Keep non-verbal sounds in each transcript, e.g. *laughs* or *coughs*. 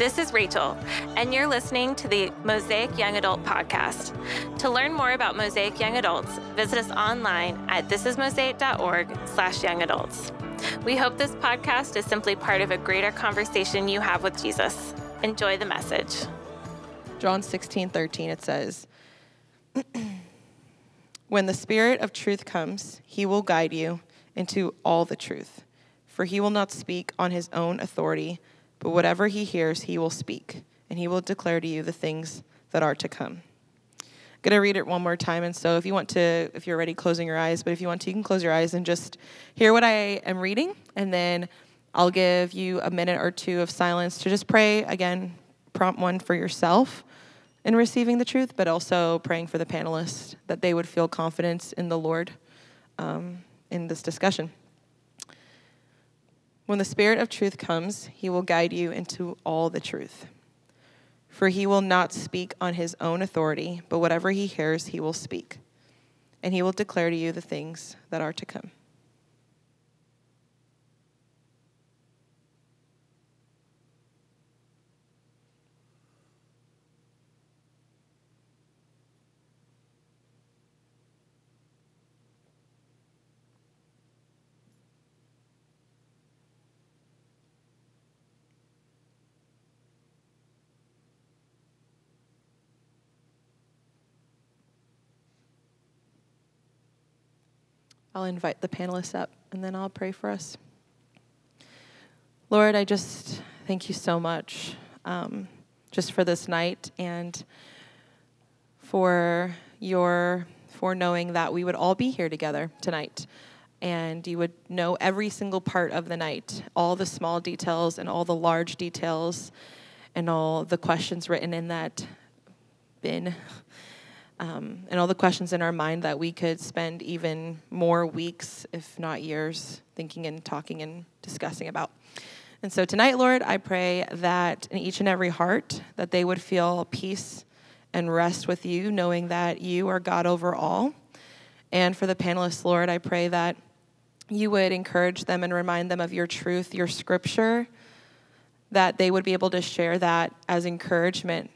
This is Rachel, and you're listening to the Mosaic Young Adult Podcast. To learn more about Mosaic Young Adults, visit us online at thisismosaic.org slash young adults. We hope this podcast is simply part of a greater conversation you have with Jesus. Enjoy the message. John 16, 13, it says, *clears throat* When the Spirit of truth comes, he will guide you into all the truth. For he will not speak on his own authority but whatever he hears, he will speak, and he will declare to you the things that are to come. I'm going to read it one more time. And so if you want to, if you're already closing your eyes, but if you want to, you can close your eyes and just hear what I am reading. And then I'll give you a minute or two of silence to just pray. Again, prompt one for yourself in receiving the truth, but also praying for the panelists that they would feel confidence in the Lord um, in this discussion. When the Spirit of truth comes, he will guide you into all the truth. For he will not speak on his own authority, but whatever he hears, he will speak. And he will declare to you the things that are to come. I'll invite the panelists up and then I'll pray for us. Lord, I just thank you so much um, just for this night and for your for knowing that we would all be here together tonight and you would know every single part of the night, all the small details and all the large details and all the questions written in that bin um, and all the questions in our mind that we could spend even more weeks, if not years, thinking and talking and discussing about. And so tonight, Lord, I pray that in each and every heart that they would feel peace and rest with you, knowing that you are God over all. And for the panelists, Lord, I pray that you would encourage them and remind them of your truth, your scripture, that they would be able to share that as encouragement,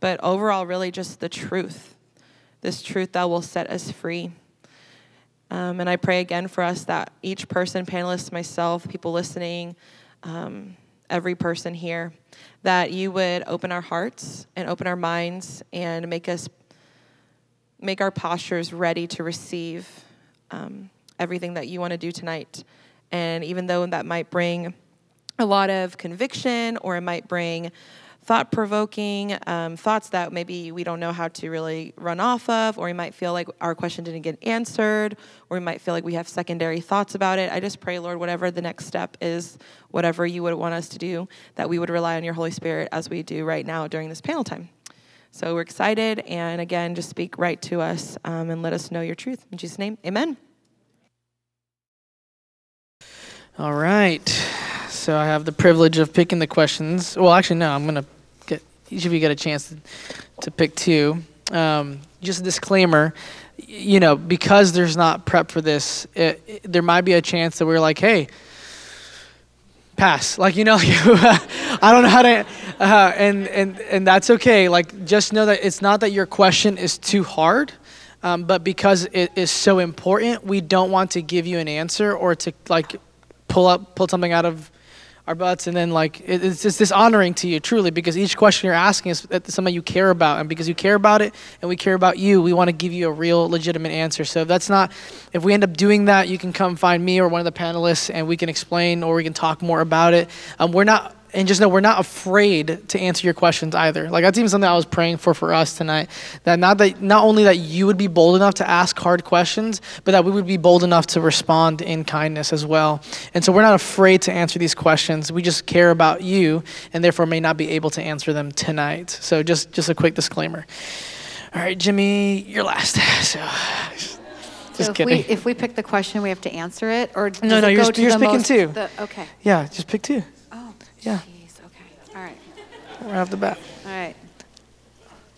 but overall, really just the truth this truth that will set us free. Um, and I pray again for us that each person, panelists, myself, people listening, um, every person here, that you would open our hearts and open our minds and make us make our postures ready to receive um, everything that you want to do tonight. And even though that might bring a lot of conviction or it might bring thought provoking um, thoughts that maybe we don't know how to really run off of, or we might feel like our question didn't get answered, or we might feel like we have secondary thoughts about it. I just pray, Lord, whatever the next step is, whatever you would want us to do, that we would rely on your Holy Spirit as we do right now during this panel time. So we're excited, and again, just speak right to us um, and let us know your truth. In Jesus' name, amen. All right. So I have the privilege of picking the questions. Well, actually, no, I'm going to each of you get a chance to, to pick two. Um, just a disclaimer, you know, because there's not prep for this, it, it, there might be a chance that we're like, hey, pass. Like, you know, *laughs* I don't know how to, uh, and, and, and that's okay. Like, just know that it's not that your question is too hard. Um, but because it is so important, we don't want to give you an answer or to like pull up pull something out of our butts and then like it, it's just dishonoring to you truly because each question you're asking is something you care about and because you care about it and we care about you we want to give you a real legitimate answer. So if that's not if we end up doing that you can come find me or one of the panelists and we can explain or we can talk more about it. Um, we're not and just know we're not afraid to answer your questions either. Like that's even something I was praying for for us tonight. That not that not only that you would be bold enough to ask hard questions, but that we would be bold enough to respond in kindness as well. And so we're not afraid to answer these questions. We just care about you, and therefore may not be able to answer them tonight. So just just a quick disclaimer. All right, Jimmy, you're last. *laughs* So. So if kidding. we if we pick the question, we have to answer it, or no, no, you're, go to you're the picking most, two. The, okay. Yeah, just pick two. Oh. Yeah. Jeez. Right. Off the bat. All right.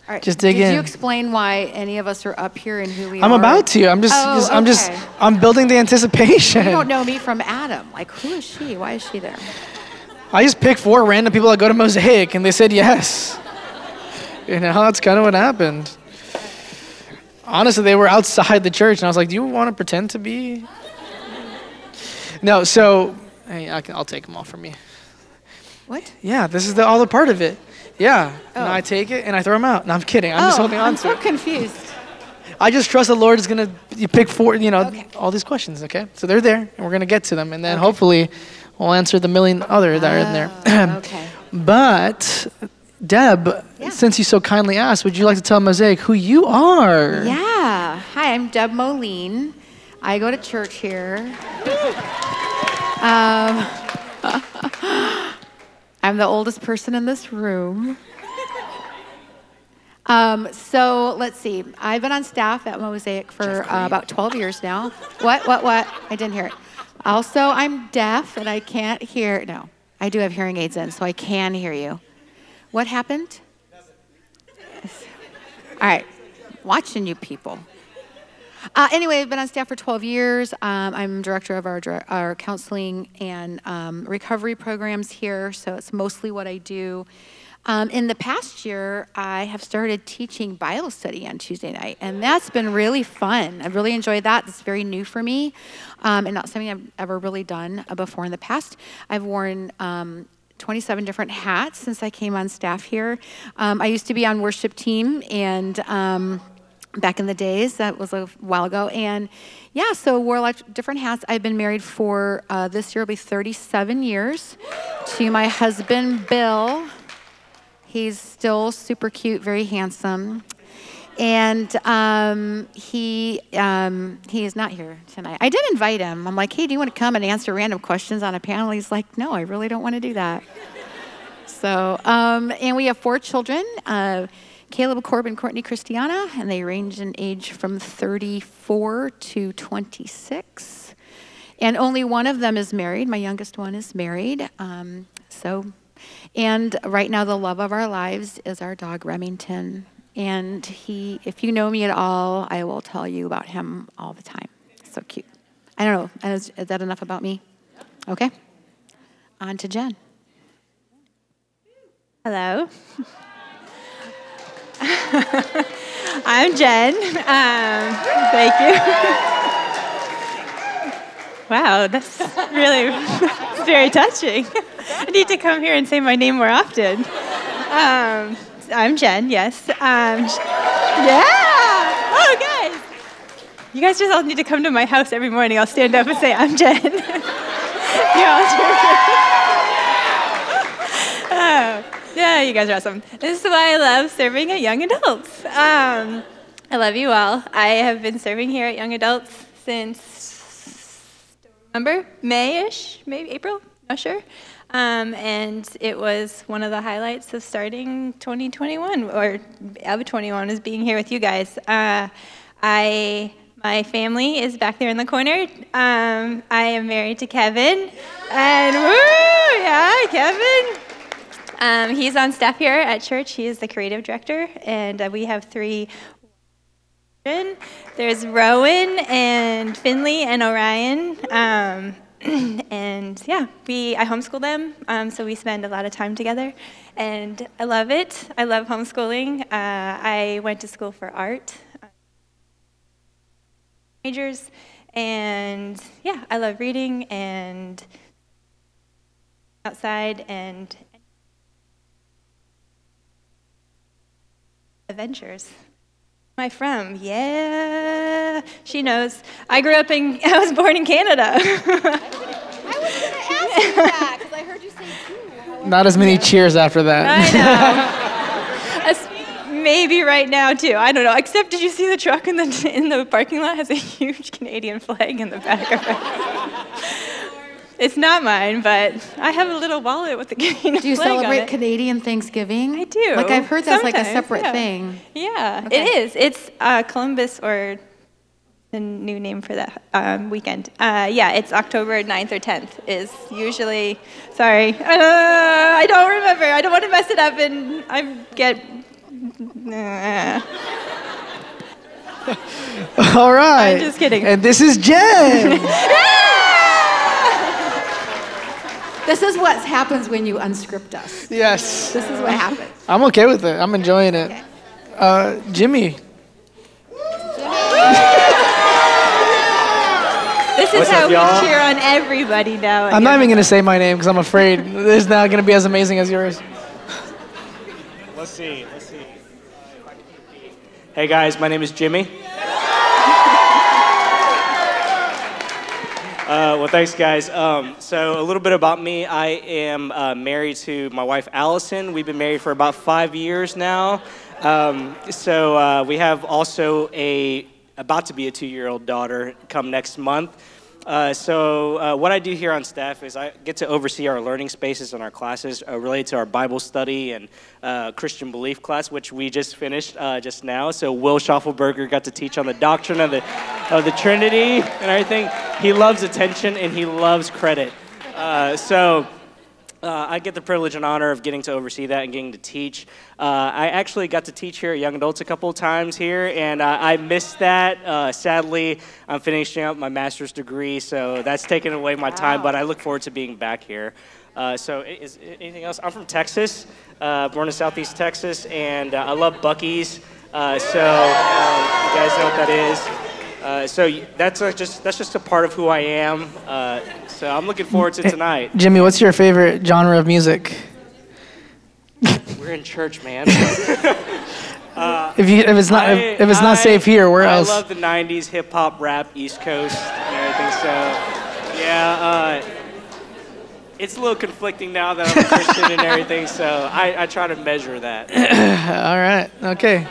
All right. Just dig Did in. you explain why any of us are up here and who we are? I'm are? about to. I'm just, Oh, just I'm just okay. I'm building the anticipation. You don't know me from Adam. Like, who is she? Why is she there? I just picked four random people that go to Mosaic, and they said yes. *laughs* You know, that's kind of what happened. Honestly, they were outside the church, and I was like, "Do you want to pretend to be?" No, so hey, I can, I'll take them all from you. What? Yeah, this is the, all the part of it. Yeah, and Oh. I take it and I throw them out. No, I'm kidding. I'm just oh, holding on to it. I'm to so it. confused. I just trust the Lord is gonna pick four, you know, Okay. all these questions. Okay, so they're there, and we're gonna get to them, and then hopefully we'll answer the million other that are in there. Oh, *clears throat* okay. But Deb, Yeah. since you so kindly asked, would you like to tell Mosaic who you are? Yeah. Hi, I'm Deb Moline. I go to church here. *laughs* Um, *laughs* I'm the oldest person in this room. Um, so let's see. I've been on staff at Mosaic for uh, about 12 years now. What? What? What? I didn't hear it. Also, I'm deaf and I can't hear. No, I do have hearing aids in, so I can hear you. What happened? All right, watching you people. Uh, anyway, I've been on staff for 12 years. Um, I'm director of our, our counseling and um, recovery programs here, so it's mostly what I do. Um, in the past year, I have started teaching Bible study on Tuesday night, and that's been really fun. I've really enjoyed that. It's very new for me um, and not something I've ever really done uh, before in the past. I've worn um, 27 different hats since I came on staff here. Um, I used to be on worship team and back in the days, that was a while ago. And yeah, so wore a lot of different hats. I've been married for uh, this year will be 37 years to my husband, Bill. He's still super cute, very handsome. And um, he um, he is not here tonight. I did invite him. I'm like, hey, do you want to come and answer random questions on a panel? He's like, no, I really don't want to do that. So, um, and we have four children uh, Caleb, Corbin, Courtney, Christiana, and they range in age from 34 to 26. And only one of them is married. My youngest one is married. Um, so, and right now, the love of our lives is our dog Remington. And he, if you know me at all, I will tell you about him all the time. So cute. I don't know. Is, is that enough about me? Okay. On to Jen. Hello. *laughs* *laughs* I'm Jen. Um, thank you. wow, that's really that's *laughs* very touching. I need to come here and say my name more often. Um, I'm Jen, yes. Um, yeah! Oh, guys! You guys just all need to come to my house every morning. I'll stand up and say, I'm Jen. *laughs* you all Oh, yeah, you guys are awesome. This is why I love serving at Young Adults. Um, I love you all. I have been serving here at Young Adults since remember May-ish, maybe April, not sure. Um, and it was one of the highlights of starting 2021, or of 21, is being here with you guys. Uh, I my family is back there in the corner. Um, I am married to Kevin, and woo, yeah, Kevin. Um, he's on staff here at church. He is the creative director, and uh, we have three. There's Rowan and Finley and Orion, um, *clears throat* and yeah, we I homeschool them, um, so we spend a lot of time together, and I love it. I love homeschooling. Uh, I went to school for art majors, and yeah, I love reading and outside and adventures. My friend, Yeah, she knows. I grew up in, *laughs* I was born in Canada. Not as many cheers after that. I know. *laughs* Maybe right now too. I don't know. Except, did you see the truck in the in the parking lot has a huge Canadian flag in the back of it? It's not mine, but I have a little wallet with the *laughs* Canadian Do you flag on celebrate it. Canadian Thanksgiving? I do. Like I've heard that's like a separate yeah. thing. Yeah, Okay. it is. It's uh, Columbus or the new name for that um, weekend. Uh, yeah, it's October 9th or 10th is usually, sorry, uh, I don't remember. I don't want to mess it up and I get, *laughs* All right. I'm just kidding. And this is Jen. *laughs* This is what happens when you unscript us. Yes. This is what happens. I'm okay with it. I'm enjoying it. Uh, Jimmy. This is What's how up, we y'all? cheer on everybody now. I'm not even going to say my name because I'm afraid *laughs* this is not going to be as amazing as yours. Let's see. Let's see. Hey guys, my name is Jimmy. Uh, well, thanks, guys. Um, so, a little bit about me. I am uh, married to my wife, Allison. We've been married for about five years now. Um, so, uh, we have also a about to be a two-year-old daughter come next month. Uh, so, uh, what I do here on staff is I get to oversee our learning spaces and our classes uh, related to our Bible study and uh, Christian belief class, which we just finished uh, just now. So, Will Schaffelberger got to teach on the doctrine of the, of the Trinity and everything. He loves attention and he loves credit. So, uh, I get the privilege and honor of getting to oversee that and getting to teach. Uh, I actually got to teach here at Young Adults a couple of times here, and uh, I missed that. Uh, sadly, I'm finishing up my master's degree, so that's taken away my time, but I look forward to being back here. Uh, so, i- is, anything else? I'm from Texas, uh, born in Southeast Texas, and I love Buc-ee's. So, uh, you guys know what that is. Uh, so that's uh, just that's just a part of who I am. Uh, so I'm looking forward to tonight. Jimmy, what's your favorite genre of music? We're in church, man. *laughs* If you if it's not if, if it's not I- safe here, where I else? I love the '90s hip hop, rap, East Coast, and everything. So, yeah, uh, it's a little conflicting now that I'm a Christian and everything. So I, I try to measure that. *coughs* All right. Okay.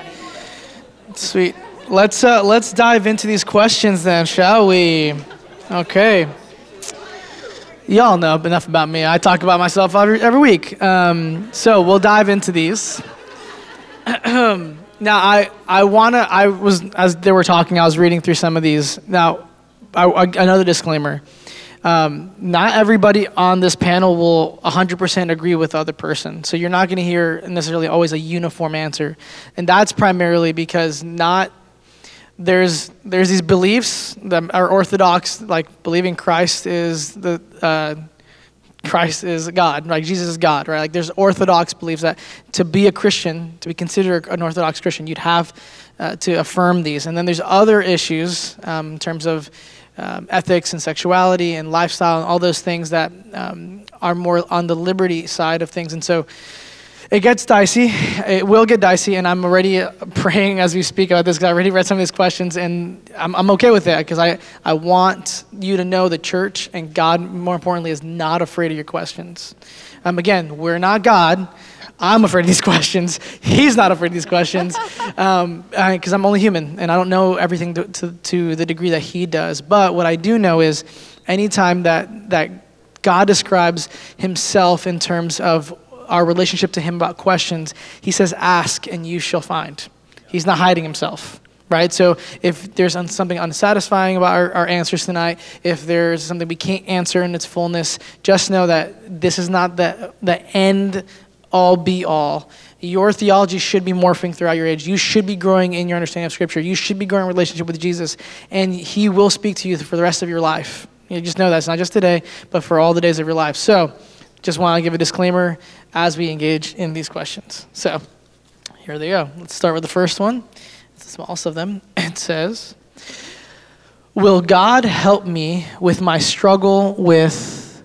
Sweet. Let's uh, let's dive into these questions then, shall we? Okay. Y'all know enough about me. I talk about myself every, every week. Um, so we'll dive into these. *clears throat* now, I I wanna. I was as they were talking, I was reading through some of these. Now, I, I, another disclaimer. Um, not everybody on this panel will 100% agree with the other person. So you're not going to hear necessarily always a uniform answer. And that's primarily because not there's there's these beliefs that are orthodox, like believing Christ is the uh, Christ is God, like Jesus is God, right? Like there's orthodox beliefs that to be a Christian, to be considered an orthodox Christian, you'd have uh, to affirm these. And then there's other issues um, in terms of um, ethics and sexuality and lifestyle and all those things that um, are more on the liberty side of things. And so it gets dicey. It will get dicey, and I'm already uh, praying as we speak about this because I already read some of these questions, and I'm, I'm okay with that because I, I want you to know the church and God, more importantly, is not afraid of your questions. Um, again, we're not God. I'm afraid of these *laughs* questions. He's not afraid of these questions *laughs* because I'm only human and I don't know everything to, to, to the degree that he does. But what I do know is anytime that, that God describes himself in terms of our relationship to him about questions, he says, Ask and you shall find. He's not hiding himself, right? So if there's something unsatisfying about our, our answers tonight, if there's something we can't answer in its fullness, just know that this is not the, the end all be all. Your theology should be morphing throughout your age. You should be growing in your understanding of Scripture. You should be growing in relationship with Jesus, and He will speak to you for the rest of your life. You just know that it's not just today, but for all the days of your life. So, just want to give a disclaimer as we engage in these questions. So, here they go. Let's start with the first one. It's the smallest of them. *laughs* It says, Will God help me with my struggle with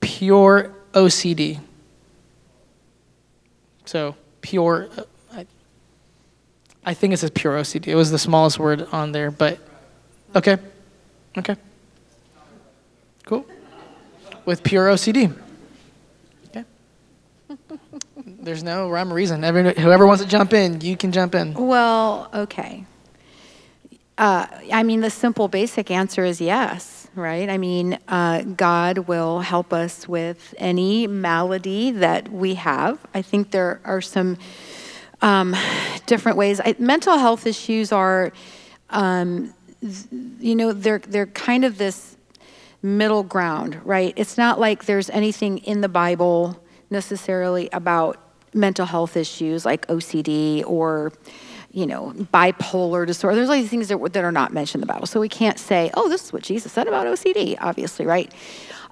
pure OCD? So, pure, I, I think it says pure OCD. It was the smallest word on there, but okay. Okay. Cool. With pure OCD. Okay. There's no rhyme or reason. Every, whoever wants to jump in, you can jump in. Well, okay. Uh, I mean, the simple, basic answer is yes, right? I mean, uh, God will help us with any malady that we have. I think there are some um, different ways. I, mental health issues are, um, you know, they're they're kind of this middle ground, right? It's not like there's anything in the Bible necessarily about mental health issues like OCD or you know, bipolar disorder. There's all these things that, that are not mentioned in the Bible. So we can't say, oh, this is what Jesus said about OCD, obviously, right?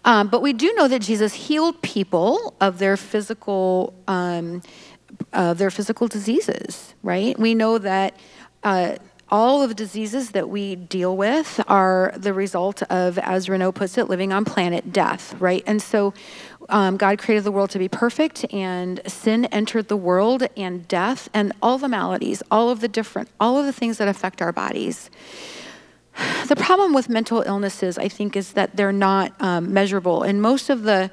Um, but we do know that Jesus healed people of their physical, um, their physical diseases, right? We know that uh, all of the diseases that we deal with are the result of, as Renault puts it, living on planet death, right? And so um, God created the world to be perfect, and sin entered the world, and death, and all the maladies, all of the different, all of the things that affect our bodies. *sighs* The problem with mental illnesses, I think, is that they're not um, measurable, and most of the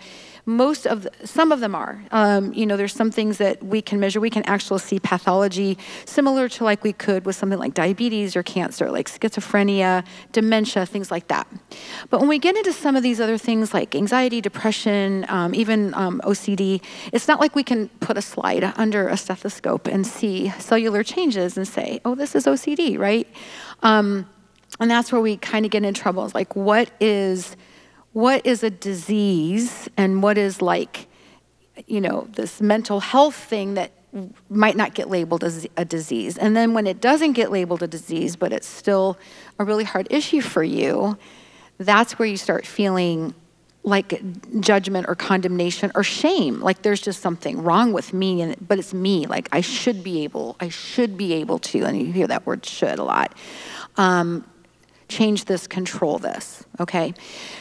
most of some of them are. Um, you know there's some things that we can measure. We can actually see pathology similar to like we could with something like diabetes or cancer like schizophrenia dementia things like that. But when we get into some of these other things like anxiety depression um, even um, ocd it's not like we can put a slide under a stethoscope and see cellular changes and say oh this is ocd right? Um, and that's where we kind of get in trouble. It's like what is what is a disease and what is like, you know, this mental health thing that might not get labeled as a disease. And then when it doesn't get labeled a disease, but it's still a really hard issue for you, that's where you start feeling like judgment or condemnation or shame. Like there's just something wrong with me and but it's me. Like i should be able i should be able to and you hear that word should a lot. Um, change this, control this. Okay?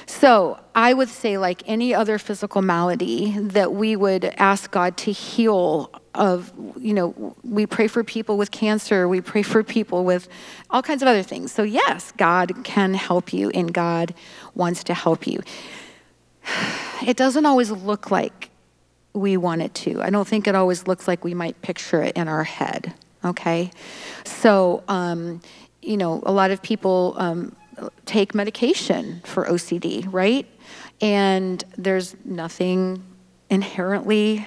So I would say, like any other physical malady, that we would ask God to heal. Of, you know, we pray for people with cancer, we pray for people with all kinds of other things. So, yes, God can help you and God wants to help you. It doesn't always look like we want it to. I don't think it always looks like we might picture it in our head. Okay? So, um, you know, a lot of people um, take medication for OCD, right? And there's nothing inherently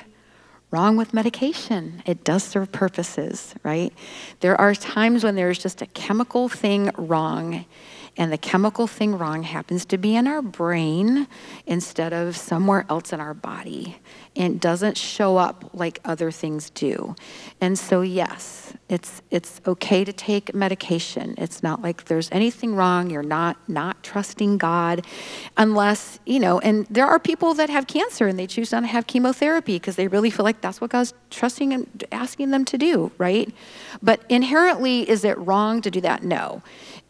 wrong with medication. It does serve purposes, right? There are times when there's just a chemical thing wrong, and the chemical thing wrong happens to be in our brain instead of somewhere else in our body and doesn't show up like other things do. And so, yes, it's, it's okay to take medication. It's not like there's anything wrong. You're not not trusting God unless, you know, and there are people that have cancer and they choose not to have chemotherapy because they really feel like that's what God's trusting and asking them to do, right? But inherently, is it wrong to do that? No.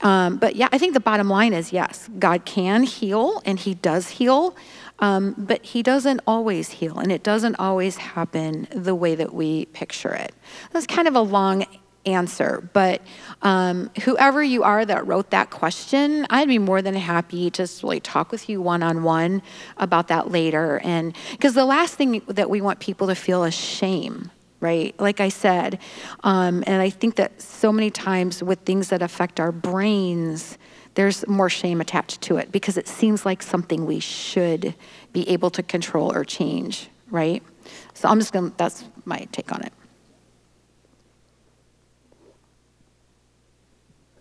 Um, but yeah, I think the bottom line is yes, God can heal and He does heal. Um, but he doesn't always heal, and it doesn't always happen the way that we picture it. That's kind of a long answer, but um, whoever you are that wrote that question, I'd be more than happy to really talk with you one on one about that later. And because the last thing that we want people to feel is shame. Right, like I said, um, and I think that so many times with things that affect our brains, there's more shame attached to it because it seems like something we should be able to control or change, right? So I'm just going to, that's my take on it.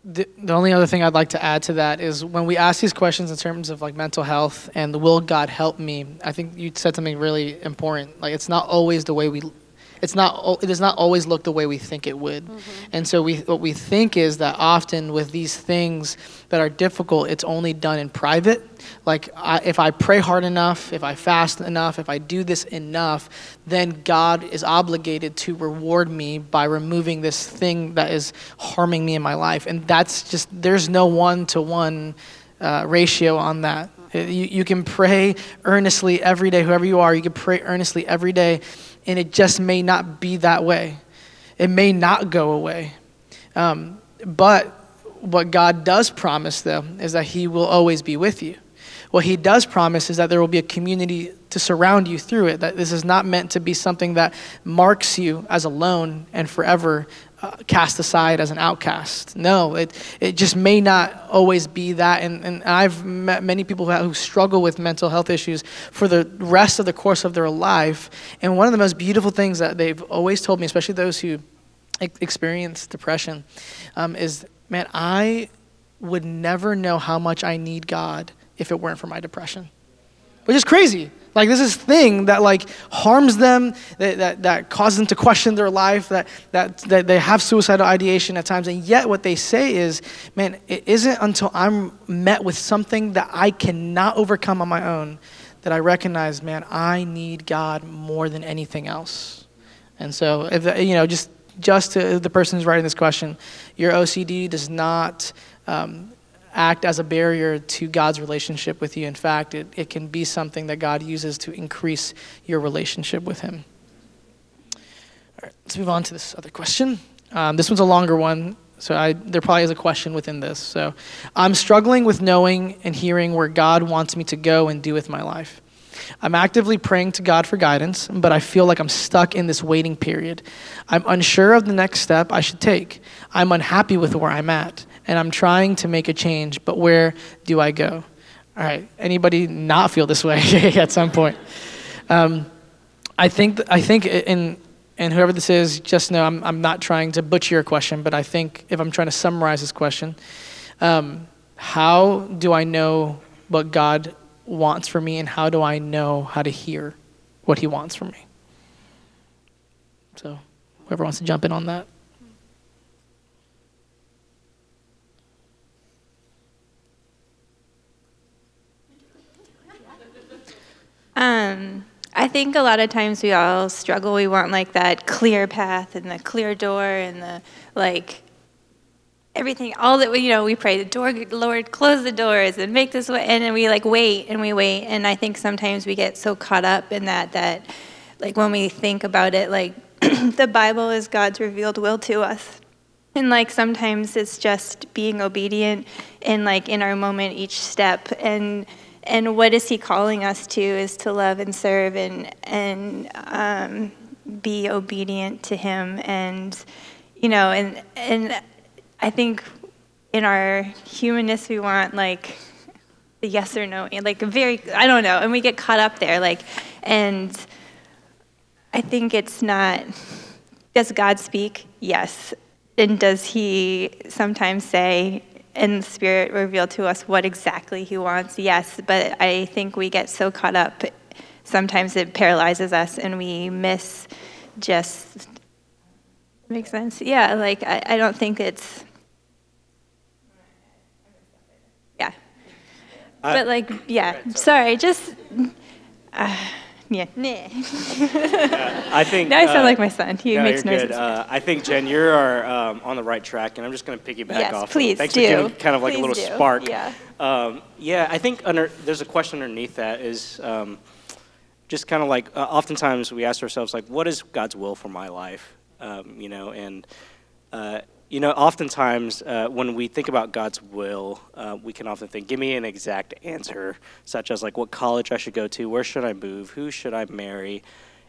The, the only other thing I'd like to add to that is when we ask these questions in terms of like mental health and the will God help me, I think you said something really important. Like it's not always the way we it's not it does not always look the way we think it would. Mm-hmm. and so we what we think is that often with these things that are difficult it's only done in private. Like I, if i pray hard enough if i fast enough if i do this enough then god is obligated to reward me by removing this thing that is harming me in my life. And that's just there's no one to one ratio on that. You, you can pray earnestly every day whoever you are you can pray earnestly every day and it just may not be that way. It may not go away. Um, but what God does promise, though, is that He will always be with you. What He does promise is that there will be a community to surround you through it, that this is not meant to be something that marks you as alone and forever uh, cast aside as an outcast. No, it, it just may not always be that. And, and I've met many people who, who struggle with mental health issues for the rest of the course of their life. And one of the most beautiful things that they've always told me, especially those who experience depression, um, is man, I would never know how much I need God if it weren't for my depression. Which is crazy. Like this is thing that like harms them, that, that, that causes them to question their life, that, that, that they have suicidal ideation at times. And yet what they say is, man, it isn't until I'm met with something that I cannot overcome on my own that I recognize, man, I need God more than anything else. And so, if, you know, just just to the person who's writing this question, your OCD does not um, act as a barrier to God's relationship with you. In fact, it, it can be something that God uses to increase your relationship with Him. All right, let's move on to this other question. Um, this one's a longer one, so I, there probably is a question within this. So I'm struggling with knowing and hearing where God wants me to go and do with my life. I'm actively praying to God for guidance, but I feel like I'm stuck in this waiting period. I'm unsure of the next step I should take. I'm unhappy with where I'm at, and I'm trying to make a change, but where do I go? All right, anybody not feel this way *laughs* at some point? Um, I think I think in and whoever this is, just know I'm I'm not trying to butcher your question, but I think if I'm trying to summarize this question, um, how do I know what God wants for me, and how do I know how to hear what He wants from me? So, whoever wants to jump in on that. Um, I think a lot of times we all struggle. We want like that clear path and the clear door and the like everything, all that, you know, we pray, the door, Lord, close the doors and make this way. And we like wait and we wait. And I think sometimes we get so caught up in that, that like when we think about it, like *clears throat* the Bible is God's revealed will to us. And like sometimes it's just being obedient and like in our moment each step. And and what is he calling us to is to love and serve and and um, be obedient to him and you know and and I think in our humanness, we want like the yes or no, like very, I don't know, and we get caught up there. Like, and I think it's not, does God speak? Yes. And does He sometimes say, in the Spirit, reveal to us what exactly He wants? Yes. But I think we get so caught up, sometimes it paralyzes us and we miss just, makes sense? Yeah, like I, I don't think it's, I- but like, yeah. Sorry, just. Uh, yeah. *laughs* Nah. I think. Now I sound uh, like my son. He no, makes you're noises. good. Uh, I think Jen, you are um, on the right track, and I'm just going to piggyback Yes, off. please Thanks do. for giving kind of like Please a little do. spark. Yeah. Um, yeah, I think under there's a question underneath that is um, just kind of like uh, oftentimes we ask ourselves like, what is God's will for my life? Um, you know, and uh, you know, oftentimes uh, when we think about God's will, uh, we can often think, give me an exact answer, such as like what college I should go to, where should I move, who should I marry,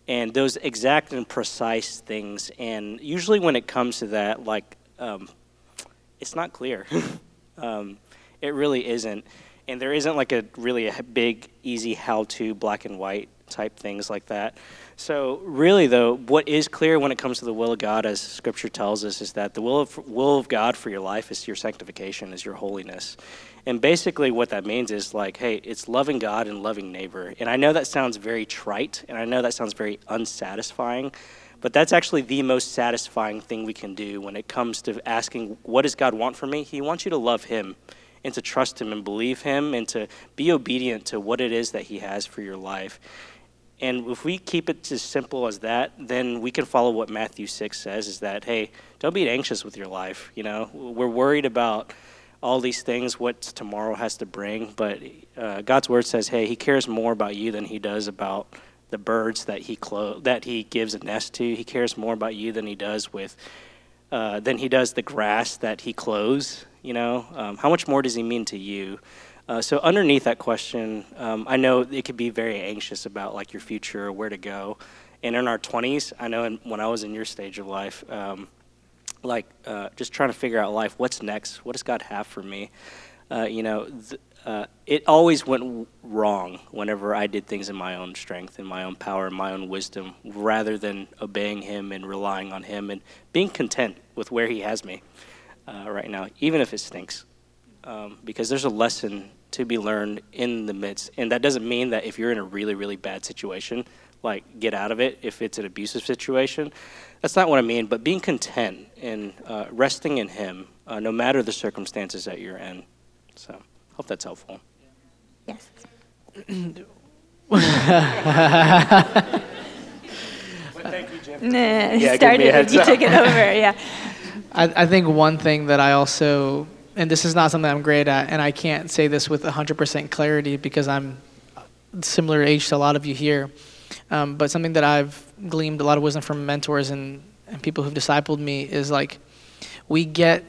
and those exact and precise things. And usually when it comes to that, like, um, it's not clear. *laughs* um, it really isn't. And there isn't like a really a big, easy how to black and white type things like that. So, really, though, what is clear when it comes to the will of God, as Scripture tells us, is that the will of, will of God for your life is your sanctification, is your holiness. And basically, what that means is like, hey, it's loving God and loving neighbor. And I know that sounds very trite, and I know that sounds very unsatisfying, but that's actually the most satisfying thing we can do when it comes to asking, what does God want from me? He wants you to love Him and to trust Him and believe Him and to be obedient to what it is that He has for your life. And if we keep it as simple as that, then we can follow what Matthew 6 says is that, hey, don't be anxious with your life. You know, we're worried about all these things, what tomorrow has to bring, but uh, God's word says, hey, He cares more about you than He does about the birds that He clo- that He gives a nest to. He cares more about you than He does with uh, than He does the grass that He clothes. You know, um, how much more does He mean to you? Uh, so underneath that question, um, I know it could be very anxious about like your future or where to go. And in our 20s, I know in, when I was in your stage of life, um, like uh, just trying to figure out life, what's next? What does God have for me? Uh, you know, th- uh, it always went wrong whenever I did things in my own strength, in my own power, in my own wisdom, rather than obeying Him and relying on Him and being content with where He has me uh, right now, even if it stinks um, because there's a lesson to be learned in the midst. And that doesn't mean that if you're in a really, really bad situation, like get out of it if it's an abusive situation. That's not what I mean, but being content and uh, resting in Him, uh, no matter the circumstances that you're in. So, hope that's helpful. yes. *laughs* Nah, you give me a started it. heads You took it over. Yeah. *laughs* I, I think one thing that I also, and this is not something I'm great at, and I can't say this with 100% clarity because I'm similar age to a lot of you here, um, but something that I've gleaned a lot of wisdom from mentors and, and people who've discipled me is like we get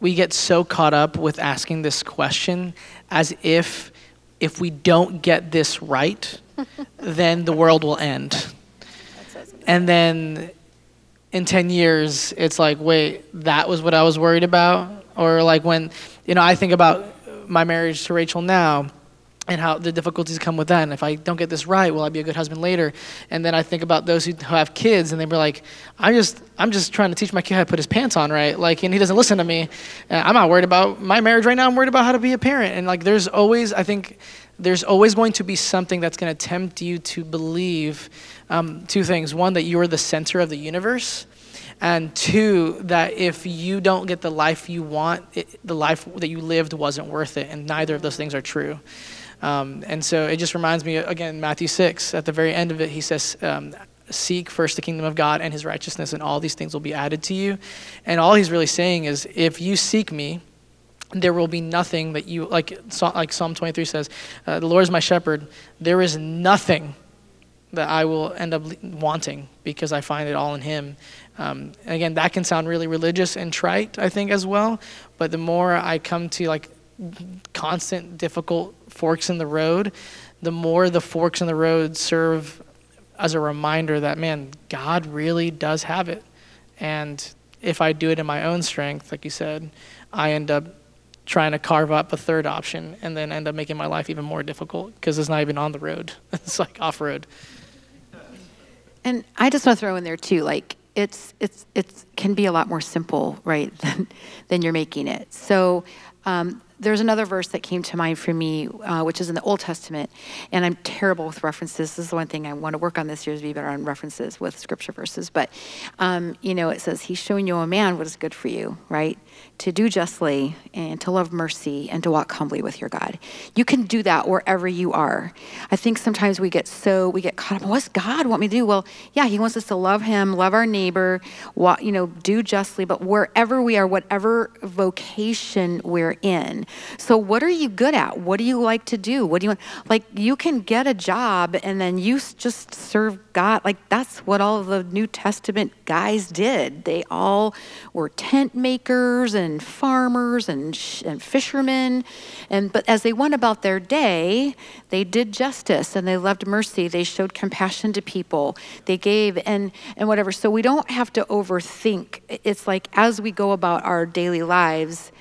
we get so caught up with asking this question as if if we don't get this right, *laughs* then the world will end. And then in 10 years, it's like, wait, that was what I was worried about? Or like when, you know, I think about my marriage to Rachel now and how the difficulties come with that. And if I don't get this right, will I be a good husband later? And then I think about those who have kids and they were like, I'm just, I'm just trying to teach my kid how to put his pants on right. Like, and he doesn't listen to me. Uh, I'm not worried about my marriage right now. I'm worried about how to be a parent. And like, there's always, I think, there's always going to be something that's going to tempt you to believe um, two things. One, that you are the center of the universe. And two, that if you don't get the life you want, it, the life that you lived wasn't worth it. And neither of those things are true. Um, and so it just reminds me, again, Matthew 6, at the very end of it, he says, um, Seek first the kingdom of God and his righteousness, and all these things will be added to you. And all he's really saying is, if you seek me, there will be nothing that you like like psalm 23 says uh, the lord is my shepherd there is nothing that i will end up wanting because i find it all in him um, again that can sound really religious and trite i think as well but the more i come to like constant difficult forks in the road the more the forks in the road serve as a reminder that man god really does have it and if i do it in my own strength like you said i end up trying to carve up a third option and then end up making my life even more difficult because it's not even on the road. *laughs* it's like off road. And I just want to throw in there too, like it's it's it's can be a lot more simple, right, *laughs* than than you're making it. So um, there's another verse that came to mind for me, uh, which is in the Old Testament, and I'm terrible with references. This is the one thing I want to work on this year is be better on references with scripture verses. But um, you know, it says, "He's showing you a man what is good for you," right? To do justly and to love mercy and to walk humbly with your God. You can do that wherever you are. I think sometimes we get so we get caught up. What's God want me to do? Well, yeah, He wants us to love Him, love our neighbor, wa- you know, do justly. But wherever we are, whatever vocation we're in. So, what are you good at? What do you like to do? What do you want? Like, you can get a job and then you just serve God. Like, that's what all the New Testament guys did. They all were tent makers and farmers and, sh- and fishermen. And, but as they went about their day, they did justice and they loved mercy. They showed compassion to people. They gave and, and whatever. So, we don't have to overthink. It's like as we go about our daily lives,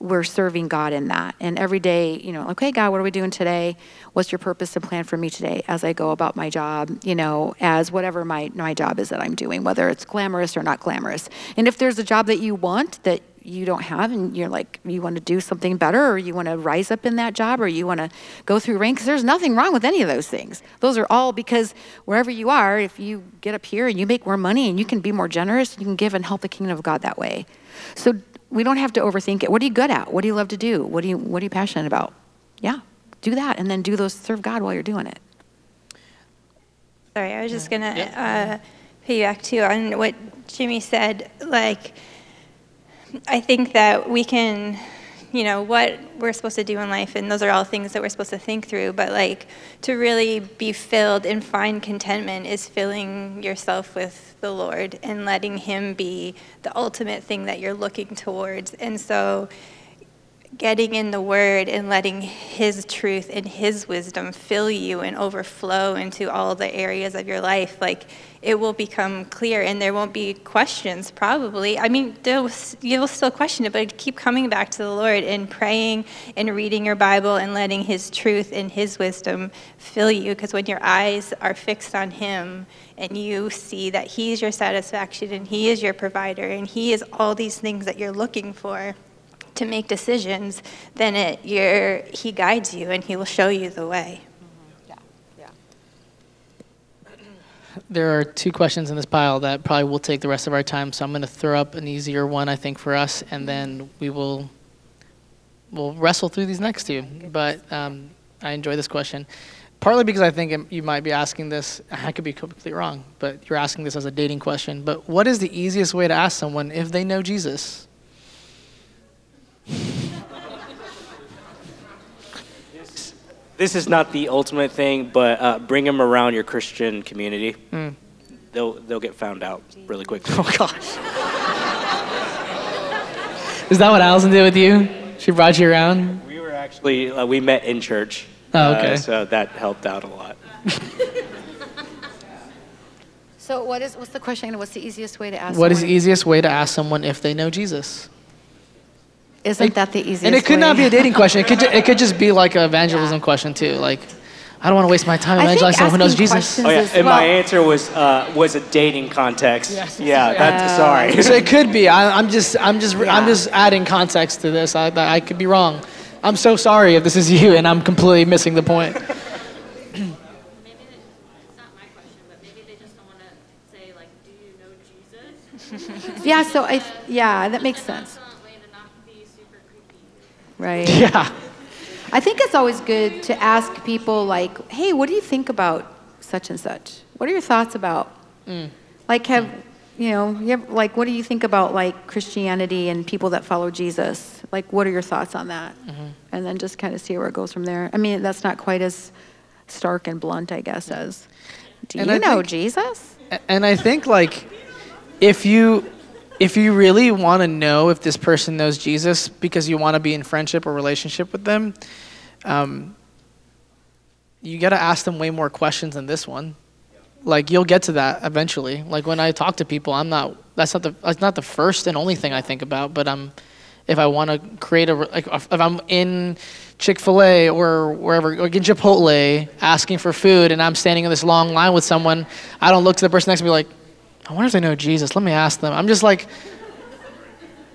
we're serving God in that. And every day, you know, okay, God, what are we doing today? What's your purpose and plan for me today as I go about my job, you know, as whatever my, my job is that I'm doing, whether it's glamorous or not glamorous. And if there's a job that you want that you don't have and you're like, you want to do something better or you want to rise up in that job or you want to go through ranks, there's nothing wrong with any of those things. Those are all because wherever you are, if you get up here and you make more money and you can be more generous, you can give and help the kingdom of God that way. So we don't have to overthink it. What are you good at? What do you love to do? What do you what are you passionate about? Yeah, do that, and then do those serve God while you're doing it. Sorry, I was just gonna uh, piggyback too on what Jimmy said. Like, I think that we can, you know, what we're supposed to do in life, and those are all things that we're supposed to think through. But like, to really be filled and find contentment is filling yourself with the Lord and letting Him be the ultimate thing that you're looking towards. And so, getting in the word and letting his truth and his wisdom fill you and overflow into all the areas of your life like it will become clear and there won't be questions probably. I mean you'll still question it but keep coming back to the lord and praying and reading your bible and letting his truth and his wisdom fill you because when your eyes are fixed on him and you see that he is your satisfaction and he is your provider and he is all these things that you're looking for to make decisions, then it you're, he guides you and he will show you the way. There are two questions in this pile that probably will take the rest of our time, so I'm going to throw up an easier one, I think, for us, and then we will we'll wrestle through these next two. But um, I enjoy this question. partly because I think you might be asking this, *laughs* I could be completely wrong, but you're asking this as a dating question. But what is the easiest way to ask someone if they know Jesus? This is not the ultimate thing, but uh, bring them around your Christian community. They'll they'll get found out really quickly. *laughs* Oh, gosh. is that what Allison did with you? She brought you around? We were actually uh, we met in church. Oh, okay. Uh, so that helped out a lot. *laughs* So what is, what's the question? What's the easiest way to ask? What is the easiest way to ask someone if they know Jesus? Isn't that the easiest And it could not be a dating question. It could, ju- it could just be like an evangelism question, too. Like, I don't want to waste my time evangelizing someone who knows Jesus. Oh yeah, is- and my answer was uh, was a dating context. Yes. Yeah, that's sorry. *laughs* So it could be. I, I'm just, I'm just, I'm just adding context to this. I, I could be wrong. I'm so sorry if this is *laughs* you and I'm completely missing the point. maybe they, it's *laughs* not my question, but maybe they just don't want to say like, "Do you know Jesus?" Yeah, so I, yeah, that makes sense. Way to not be super creepy. Right. *laughs* Yeah. I think it's always good to ask people like, "Hey, what do you think about such and such? What are your thoughts about?" Mm. Like, have mm. you know, you have, like, what do you think about like Christianity and people that follow Jesus? Like, what are your thoughts on that? Mm-hmm. And then just kind of see where it goes from there. I mean, that's not quite as stark and blunt, I guess, as, "Do And you I know think- Jesus?" And I think like if you if you really want to know if this person knows Jesus because you want to be in friendship or relationship with them, um, you got to ask them way more questions than this one. Like you'll get to that eventually. Like when I talk to people, I'm not. That's not the. That's not the first and only thing I think about. But I'm. If I want to create a like if I'm in Chick Fil A or wherever or in Chipotle asking for food and I'm standing in this long line with someone, I don't look to the person next to me like, I wonder if they know Jesus. Let me ask them. I'm just like,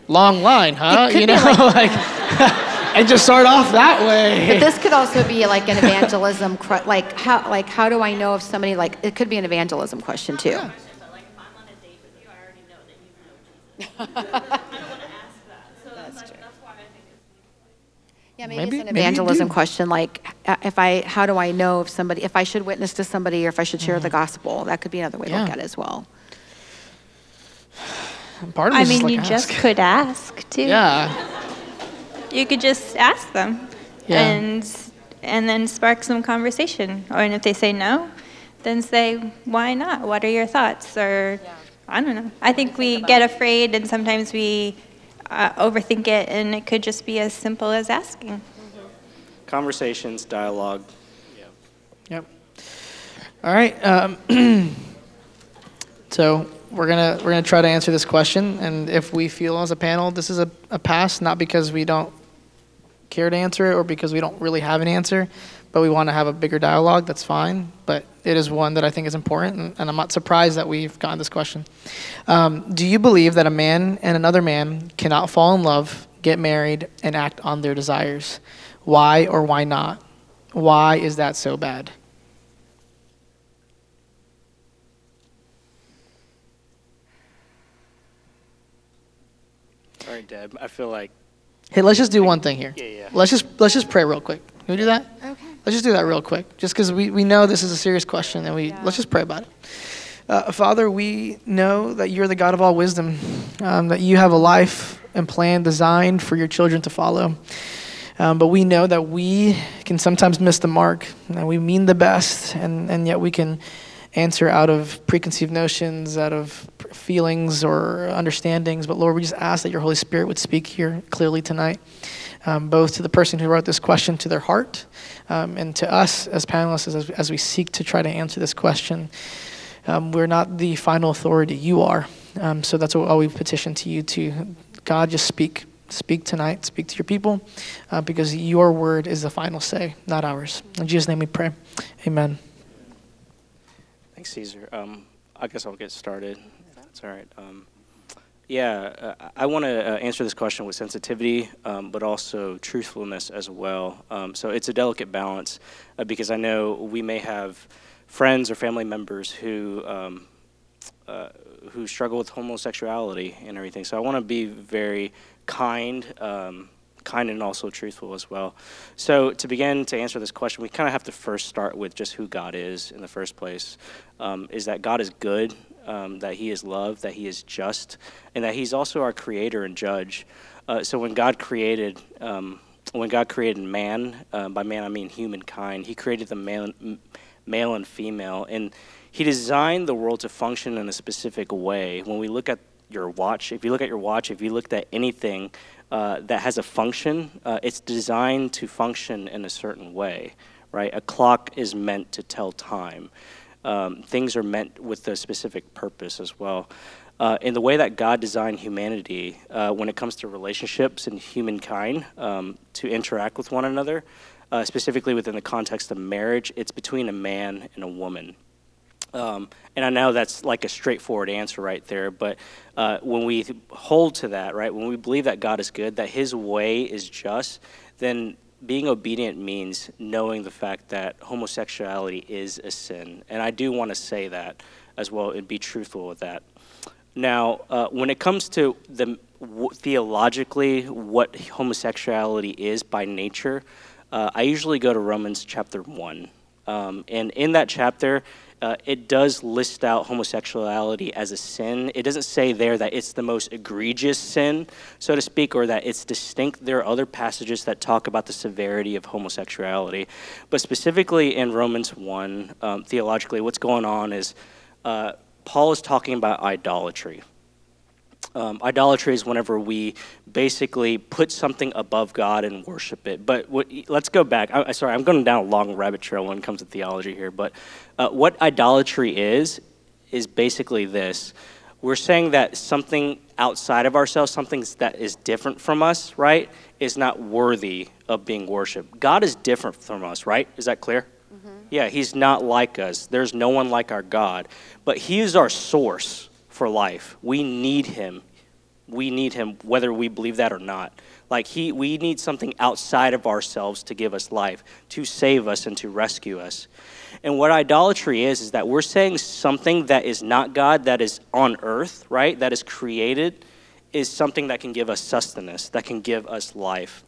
long line, huh? You know, like, *laughs* *laughs* and just start off that But way. this could also be like an evangelism, like how, like how do I know if somebody like it could be an evangelism question too. But I'm on a date with you, I already know that you know Jesus. I don't want to ask that. So that's, like, that's why I think it's. Yeah, maybe, Maybe- it's an evangelism question like uh, if I how do I know if somebody if I should witness to somebody or if I should share the gospel. That could be another way to look Mm-hmm. At it as well. Part of I mean, like, you ask. just could ask too. Yeah. You could just ask them, Yeah. and and then spark some conversation. Or and if they say no, then say why not? What are your thoughts? Or I don't know. I think we get afraid, and sometimes we uh, overthink it, and it could just be as simple as asking. Conversations, dialogue. Yeah. Yep. All right. Um, *clears throat* so we're gonna we're gonna try to answer this question, and if we feel as a panel this is a, a pass, not because we don't care to answer it or because we don't really have an answer, but we want to have a bigger dialogue. That's fine, but it is one that I think is important, and, and I'm not surprised that we've gotten this question. Um, do you believe that a man and another man cannot fall in love, get married, and act on their desires? Why or why not? Why is that so bad? All right, Deb. I feel like Hey, let's just do one thing here. Yeah, yeah. Let's just let's just pray real quick. Can we do that? Okay. Let's just do that real quick, just because we, we know this is a serious question, and we let's just pray about it. Uh, Father, we know that you're the God of all wisdom, um, that you have a life and plan designed for your children to follow. Um, but we know that we can sometimes miss the mark, and we mean the best, and, and yet we can answer out of preconceived notions, out of feelings or understandings. But Lord, we just ask that your Holy Spirit would speak here clearly tonight, um, both to the person who wrote this question to their heart, um, and to us as panelists as, as we seek to try to answer this question. Um, we're not the final authority, you are. Um, so that's all we petition to you to God, just speak. Speak tonight, speak to your people, uh, because your word is the final say, not ours. In Jesus' name we pray. Amen. Thanks, Caesar. Um, I guess I'll get started. That's all right. Um, yeah, uh, I want to uh, answer this question with sensitivity, um, but also truthfulness as well. Um, so it's a delicate balance uh, because I know we may have friends or family members who um, uh, who struggle with homosexuality and everything. So I want to be very kind um, kind and also truthful as well. So, to begin to answer this question, we kind of have to first start with just who God is in the first place. Um, is that God is good, um, that He is love, that He is just, and that He's also our creator and judge. Uh, so, when God created, um, when God created man, uh, by man I mean humankind, He created the male, male and female, and He designed the world to function in a specific way. When we look at your watch, if you look at your watch, if you looked at anything uh, that has a function, uh, it's designed to function in a certain way, right? A clock is meant to tell time. Um, things are meant with a specific purpose as well. Uh, in the way that God designed humanity, uh, when it comes to relationships and humankind um, to interact with one another, uh, specifically within the context of marriage, it's between a man and a woman. Um, and I know that's like a straightforward answer right there, but uh, when we hold to that, right, when we believe that God is good, that His way is just, then being obedient means knowing the fact that homosexuality is a sin. And I do want to say that as well and be truthful with that. Now, uh, when it comes to the w- theologically what homosexuality is by nature, uh, I usually go to Romans chapter 1. Um, and in that chapter, uh, it does list out homosexuality as a sin. It doesn't say there that it's the most egregious sin, so to speak, or that it's distinct. There are other passages that talk about the severity of homosexuality. But specifically in Romans 1, um, theologically, what's going on is uh, Paul is talking about idolatry. Um, idolatry is whenever we basically put something above God and worship it. But what, let's go back. I, sorry, I'm going down a long rabbit trail when it comes to theology here. But uh, what idolatry is, is basically this. We're saying that something outside of ourselves, something that is different from us, right, is not worthy of being worshiped. God is different from us, right? Is that clear? Mm-hmm. Yeah, He's not like us. There's no one like our God. But He is our source for life. We need him. We need him whether we believe that or not. Like he we need something outside of ourselves to give us life, to save us and to rescue us. And what idolatry is is that we're saying something that is not God that is on earth, right? That is created is something that can give us sustenance, that can give us life.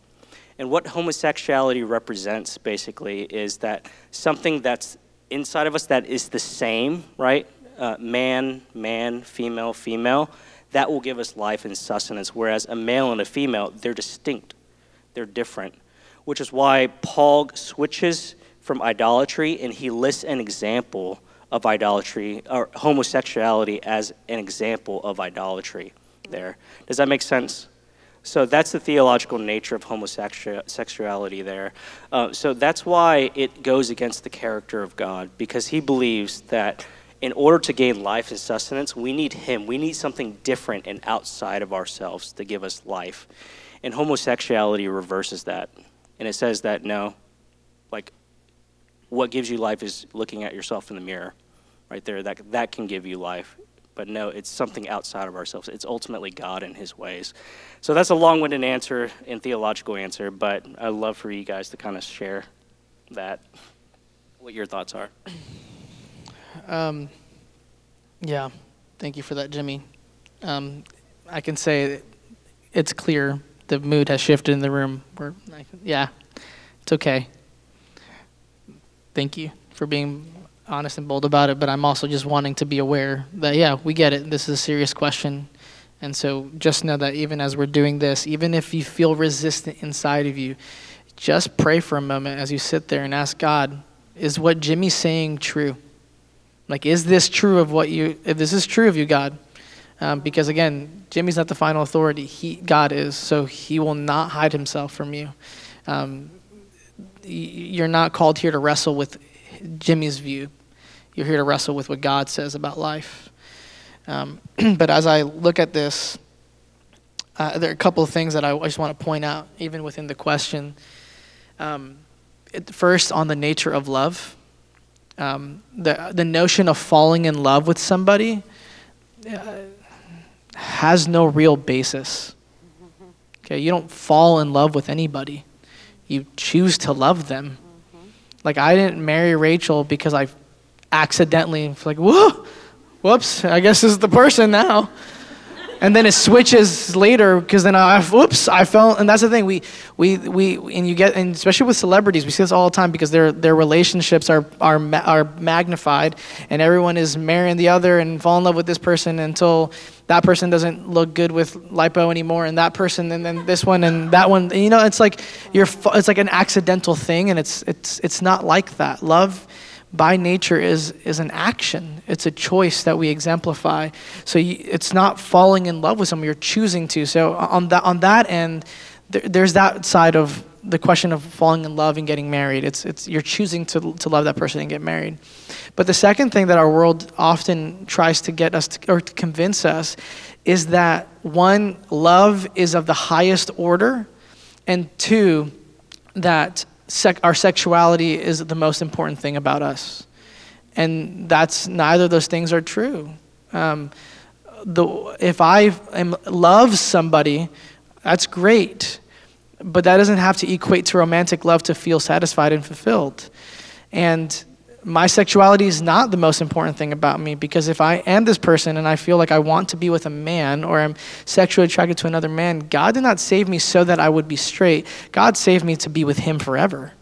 And what homosexuality represents basically is that something that's inside of us that is the same, right? Uh, man, man, female, female, that will give us life and sustenance. Whereas a male and a female, they're distinct, they're different. Which is why Paul switches from idolatry and he lists an example of idolatry or homosexuality as an example of idolatry there. Does that make sense? So that's the theological nature of homosexuality there. Uh, so that's why it goes against the character of God because he believes that in order to gain life and sustenance, we need Him. We need something different and outside of ourselves to give us life. And homosexuality reverses that. And it says that no, like, what gives you life is looking at yourself in the mirror, right there. That, that can give you life. But no, it's something outside of ourselves. It's ultimately God and His ways. So that's a long winded answer and theological answer, but I'd love for you guys to kind of share that, what your thoughts are. *clears throat* Um, yeah, thank you for that, Jimmy. Um, I can say it's clear the mood has shifted in the room. We're, yeah, it's okay. Thank you for being honest and bold about it, but I'm also just wanting to be aware that, yeah, we get it. This is a serious question. And so just know that even as we're doing this, even if you feel resistant inside of you, just pray for a moment as you sit there and ask God, is what Jimmy's saying true? Like, is this true of what you, if this is true of you, God? Um, because again, Jimmy's not the final authority. He, God is, so he will not hide himself from you. Um, you're not called here to wrestle with Jimmy's view. You're here to wrestle with what God says about life. Um, *clears throat* but as I look at this, uh, there are a couple of things that I just want to point out, even within the question. Um, first, on the nature of love um, the the notion of falling in love with somebody uh, has no real basis. Okay, you don't fall in love with anybody. You choose to love them. Like I didn't marry Rachel because I accidentally like whoa, whoops, I guess this is the person now. And then it switches later because then I, whoops, I fell, and that's the thing. We, we, we, and you get, and especially with celebrities, we see this all the time because their their relationships are are are magnified, and everyone is marrying the other and fall in love with this person until that person doesn't look good with lipo anymore, and that person, and then this one, and that one. And, you know, it's like you're, it's like an accidental thing, and it's it's it's not like that. Love by nature is is an action. It's a choice that we exemplify. So you, it's not falling in love with someone. You're choosing to. So on that on that end, there, there's that side of the question of falling in love and getting married. It's it's you're choosing to to love that person and get married. But the second thing that our world often tries to get us to, or to convince us is that one love is of the highest order, and two that sec- our sexuality is the most important thing about us. And that's neither of those things are true. Um, the, if I am, love somebody, that's great, but that doesn't have to equate to romantic love to feel satisfied and fulfilled. And my sexuality is not the most important thing about me because if I am this person and I feel like I want to be with a man or I'm sexually attracted to another man, God did not save me so that I would be straight. God saved me to be with Him forever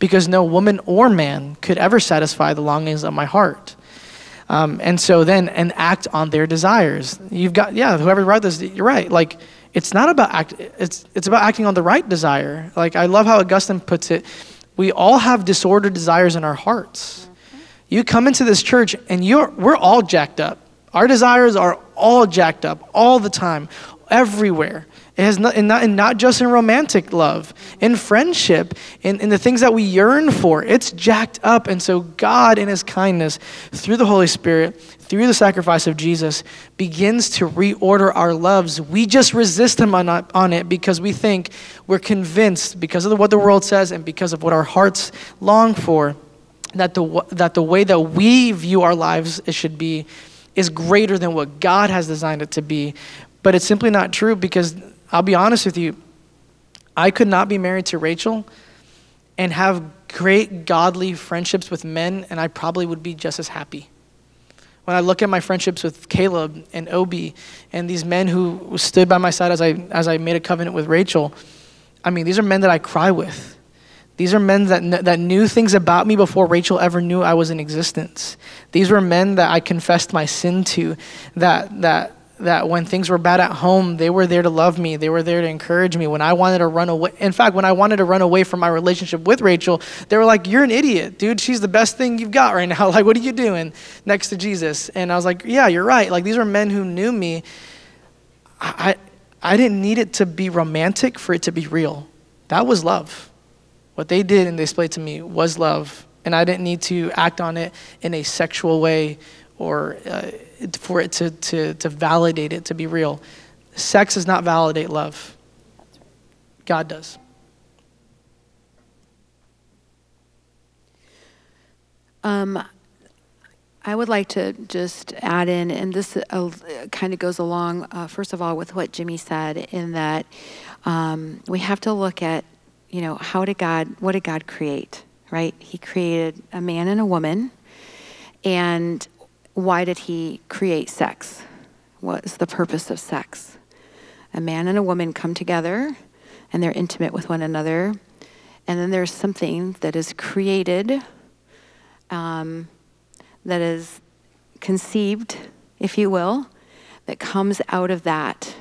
because no woman or man could ever satisfy the longings of my heart. Um, and so then, and act on their desires. You've got, yeah, whoever wrote this, you're right. Like, it's not about act, it's, it's about acting on the right desire. Like, I love how Augustine puts it. We all have disordered desires in our hearts. You come into this church and you're, we're all jacked up. Our desires are all jacked up all the time, everywhere. It has not, and not, and not just in romantic love, in friendship, in, in the things that we yearn for. It's jacked up. And so, God, in His kindness, through the Holy Spirit, through the sacrifice of Jesus, begins to reorder our loves. We just resist Him on, on it because we think we're convinced, because of what the world says and because of what our hearts long for, that the, that the way that we view our lives it should be is greater than what God has designed it to be. But it's simply not true because I'll be honest with you, I could not be married to Rachel and have great godly friendships with men, and I probably would be just as happy. When I look at my friendships with Caleb and Obi and these men who stood by my side as I, as I made a covenant with Rachel, I mean, these are men that I cry with. These are men that, kn- that knew things about me before Rachel ever knew I was in existence. These were men that I confessed my sin to, that, that, that when things were bad at home, they were there to love me. They were there to encourage me. When I wanted to run away, in fact, when I wanted to run away from my relationship with Rachel, they were like, You're an idiot, dude. She's the best thing you've got right *laughs* now. Like, what are you doing next to Jesus? And I was like, Yeah, you're right. Like, these were men who knew me. I, I didn't need it to be romantic for it to be real. That was love. What they did and they displayed to me was love, and I didn't need to act on it in a sexual way or uh, for it to, to, to validate it to be real. Sex does not validate love, God does. Um, I would like to just add in, and this uh, kind of goes along, uh, first of all, with what Jimmy said, in that um, we have to look at, you know, how did God, what did God create, right? He created a man and a woman, and why did He create sex? What is the purpose of sex? A man and a woman come together, and they're intimate with one another, and then there's something that is created. Um, that is conceived, if you will, that comes out of that.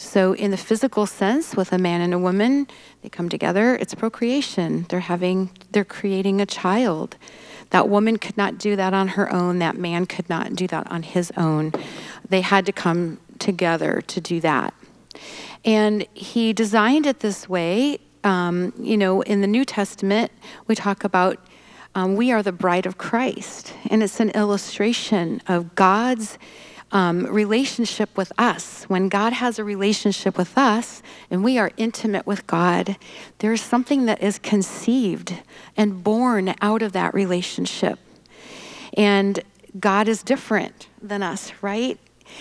So, in the physical sense, with a man and a woman, they come together, it's procreation. They're having, they're creating a child. That woman could not do that on her own, that man could not do that on his own. They had to come together to do that. And he designed it this way. Um, you know, in the New Testament, we talk about um, we are the bride of Christ, and it's an illustration of God's um, relationship with us. When God has a relationship with us and we are intimate with God, there's something that is conceived and born out of that relationship. And God is different than us, right?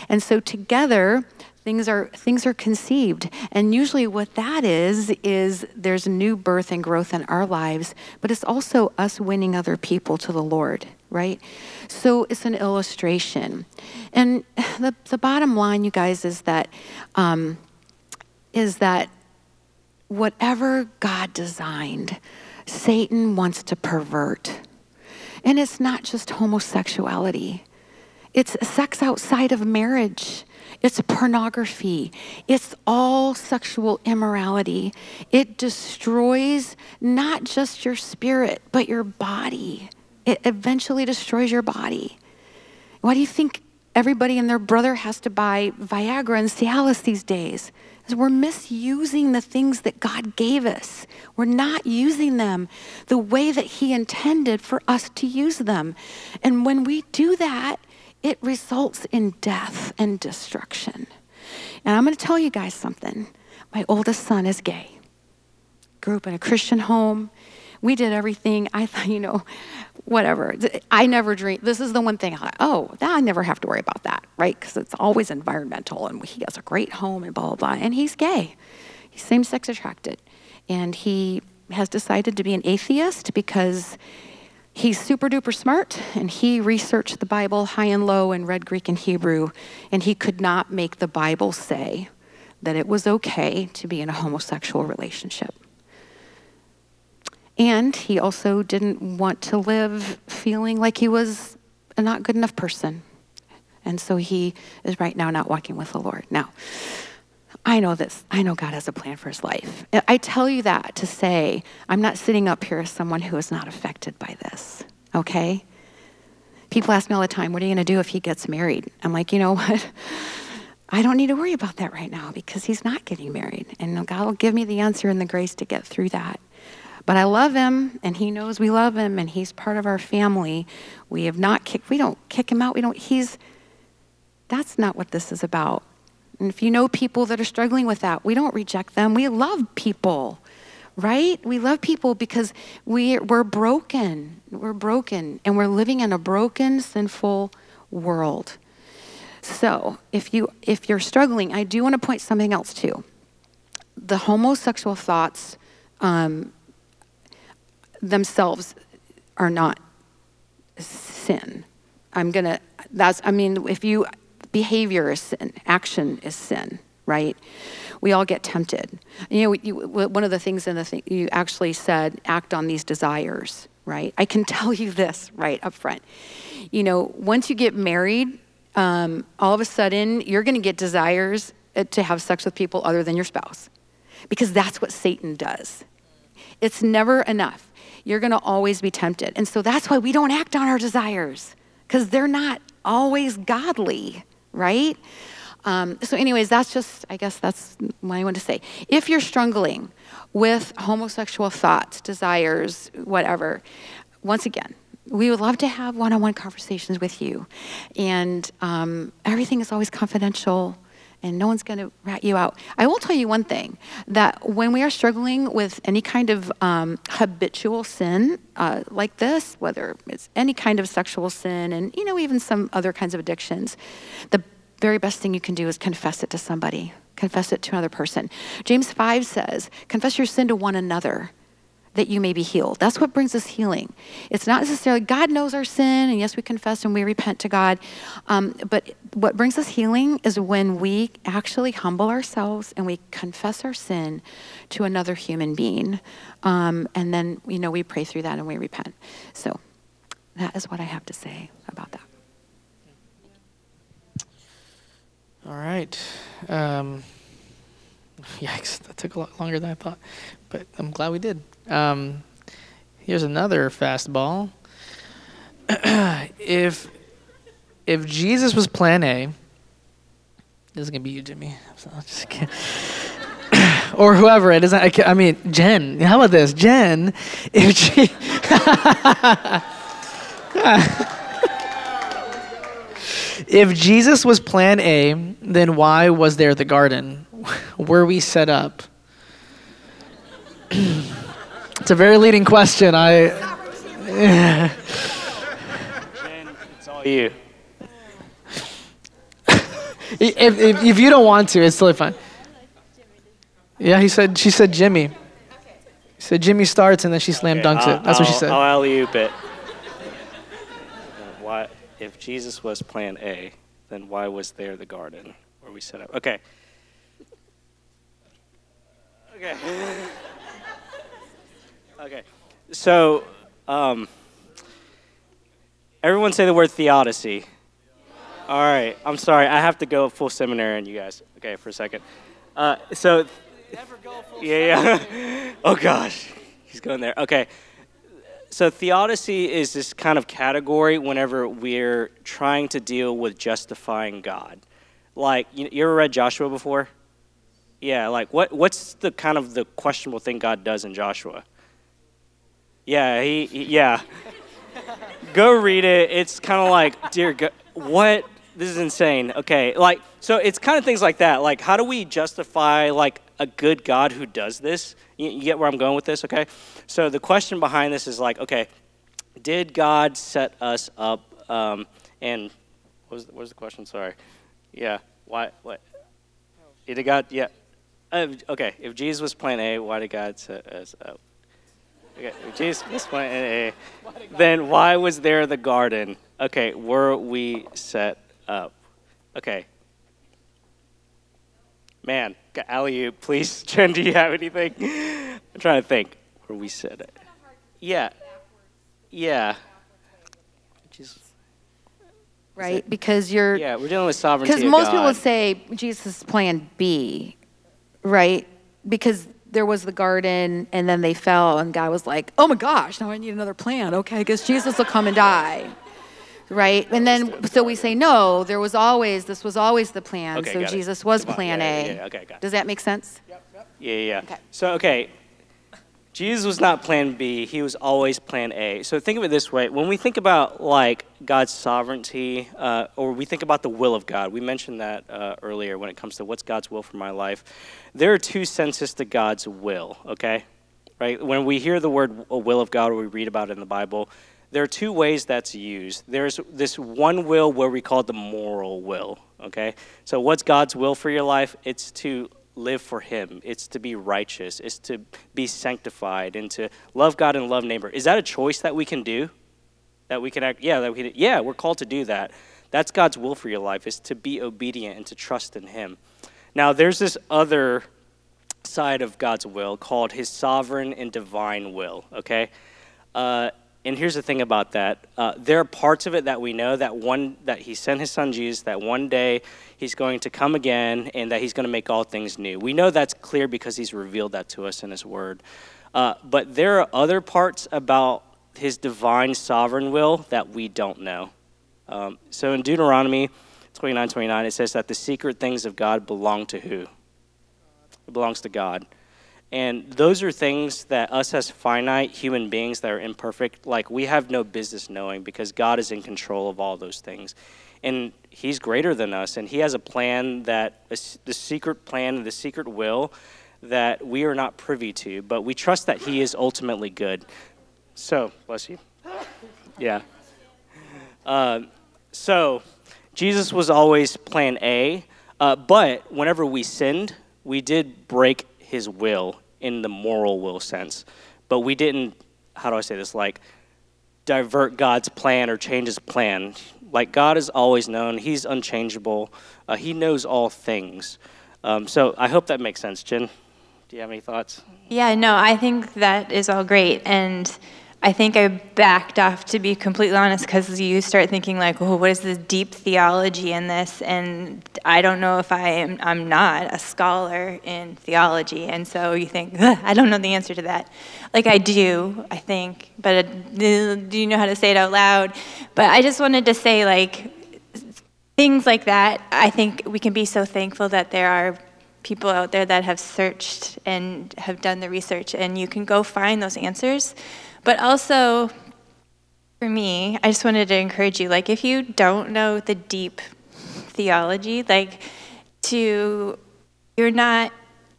And so together, things are things are conceived. And usually what that is is there's new birth and growth in our lives but it's also us winning other people to the lord right? So it's an illustration. And the, the bottom line you guys is that um, is that whatever god designed satan wants to pervert. And it's not just homosexuality. It's sex outside of marriage. It's pornography. It's all sexual immorality. It destroys not just your spirit, but your body. It eventually destroys your body. Why do you think everybody and their brother has to buy Viagra and Cialis these days? We're misusing the things that God gave us. We're not using them the way that He intended for us to use them. And when we do that, it results in death and destruction. And I'm going to tell you guys something. My oldest son is gay. Grew up in a Christian home. We did everything. I thought, you know, whatever. I never dreamed. This is the one thing I thought, oh, that I never have to worry about that, right? Because it's always environmental and he has a great home and blah, blah, blah. And he's gay. He's same sex attracted. And he has decided to be an atheist because He's super duper smart, and he researched the Bible high and low and read Greek and Hebrew, and he could not make the Bible say that it was okay to be in a homosexual relationship. And he also didn't want to live feeling like he was a not good enough person. And so he is right now not walking with the Lord. Now, I know this. I know God has a plan for his life. I tell you that to say, I'm not sitting up here as someone who is not affected by this, okay? People ask me all the time, what are you going to do if he gets married? I'm like, you know *laughs* what? I don't need to worry about that right now because he's not getting married. And God will give me the answer and the grace to get through that. But I love him and he knows we love him and he's part of our family. We have not kicked, we don't kick him out. We don't, he's, that's not what this is about. And if you know people that are struggling with that, we don't reject them. We love people, right? We love people because we, we're broken. We're broken, and we're living in a broken, sinful world. So if you if you're struggling, I do want to point something else too. The homosexual thoughts um, themselves are not sin. I'm gonna. That's. I mean, if you behavior is sin, action is sin, right? We all get tempted. You know, you, one of the things in the thing you actually said, act on these desires, right? I can *laughs* tell you this right up front. You know, once you get married, um, all of a sudden you're going to get desires uh, to have sex with people other than your spouse, because that's what Satan does. It's never enough. You're going to always be tempted, and so that's why we don't act on our desires, because they're not always godly right? Um, so, anyways, that's just, I guess that's what I want to say. If you're struggling with homosexual thoughts, desires, whatever, once again, we would love to have one on one conversations with you. And um, everything is always confidential and no one's going to rat you out. I will tell you one thing that when we are struggling with any kind of um, habitual sin uh, like this, whether it's any kind of sexual sin and, you know, even some other kinds of addictions, the very best thing you can do is confess it to somebody, confess it to another person. James 5 says, confess your sin to one another that you may be healed. That's what brings us healing. It's not necessarily God knows our sin, and yes, we confess and we repent to God. Um, but what brings us healing is when we actually humble ourselves and we confess our sin to another human being. Um, and then, you know, we pray through that and we repent. So that is what I have to say about that. All right. Um, yikes, that took a lot longer than I thought, but I'm glad we did. Um, here's another fastball. *clears throat* if if Jesus was Plan A, this is gonna be you, Jimmy. *laughs* So just kidding. *clears throat* or whoever it is. I, I mean, Jen. How about this, Jen? If *laughs* she. *laughs* if Jesus was Plan A, then why was there the garden? Were we set up? *clears throat* It's a very leading question. I. Jen, it's all you. if, if, if you don't want to, it's totally fine. Yeah, he said. She said Jimmy. He said Jimmy starts and then she slam dunks I'll- it. That's what she I'll- said. I'll alley oop it. Why, if Jesus was Plan A, then why was there the garden where we set up? Okay. Okay. *laughs* okay. So, um, everyone say the word theodicy. All right. I'm sorry. I have to go full seminary on you guys. Okay, for a second. Uh, so. Yeah, yeah. *laughs* oh gosh, he's going there. Okay. So theodicy is this kind of category whenever we're trying to deal with justifying God. Like, you, you ever read Joshua before? Yeah, like what what's the kind of the questionable thing God does in Joshua? Yeah, he, he- yeah. *laughs* Go read it. It's kind of like, dear God, what? This is insane. Okay, like so it's kind of things like that. Like how do we justify like a good God who does this? You, you get where I'm going with this, okay? So the question behind this is like, okay, did God set us up? Um, and what was what was the question? Sorry. Yeah. Why? What? Did God? Yeah. Uh, okay. If Jesus was Plan A, why did God set us up? Okay. If Jesus was Plan A, then why was there the garden? Okay. Were we set up? Okay. Man, alley please. *laughs* Jen, do you have anything? I'm trying to think. Where we set it? Yeah. Yeah. Jesus. right? Because you're Yeah, we're dealing with sovereignty. because most people would say Jesus' plan B, right? Because there was the garden and then they fell and God was like, "Oh my gosh, now I need another plan." Okay, I guess Jesus will come and die. Right? And then so we say no, there was always this was always the plan. Okay, so got it. Jesus was plan yeah, A. yeah, yeah, okay, got it. Does that make sense? Yeah, yeah, yeah. Okay. So, okay, Jesus was not plan B, he was always plan A. So, think of it this way when we think about like God's sovereignty, uh, or we think about the will of God, we mentioned that uh, earlier when it comes to what's God's will for my life. There are two senses to God's will, okay? Right? When we hear the word a will of God or we read about it in the Bible, there are two ways that's used. There's this one will where we call it the moral will, okay? So, what's God's will for your life? It's to live for Him, it's to be righteous, it's to be sanctified, and to love God and love neighbor. Is that a choice that we can do? That we can act, yeah, that we can, yeah, we're called to do that. That's God's will for your life, is to be obedient and to trust in Him. Now, there's this other side of God's will called His sovereign and divine will, okay? Uh, and here's the thing about that. Uh, there are parts of it that we know that one that he sent his son jesus that one day he's going to come again and that he's going to make all things new. We know that's clear because he's revealed that to us in his word. Uh, but there are other parts about his divine sovereign will that we don't know. Um, so in deuteronomy 29 29 it says that the secret things of god belong to who? It belongs to god and those are things that us as finite human beings that are imperfect, like we have no business knowing because God is in control of all those things. And He's greater than us, and He has a plan that, the secret plan, the secret will that we are not privy to, but we trust that He is ultimately good. So, bless you. *laughs* Yeah. Um, so, Jesus was always plan A, uh, but whenever we sinned, we did break his will in the moral will sense. But we didn't, how do I say this, like divert God's plan or change his plan. Like God is always known, he's unchangeable, uh, he knows all things. Um, so I hope that makes sense. Jen, do you have any thoughts? Yeah, no, I think that is all great. And I think I backed off, to be completely honest, because you start thinking, like, oh, what is the deep theology in this? And I don't know if I am, I'm not a scholar in theology. And so you think, I don't know the answer to that. Like, I do, I think, but uh, do you know how to say it out loud? But I just wanted to say, like, things like that, I think we can be so thankful that there are people out there that have searched and have done the research, and you can go find those answers. But also, for me, I just wanted to encourage you like, if you don't know the deep theology, like, to, you're not,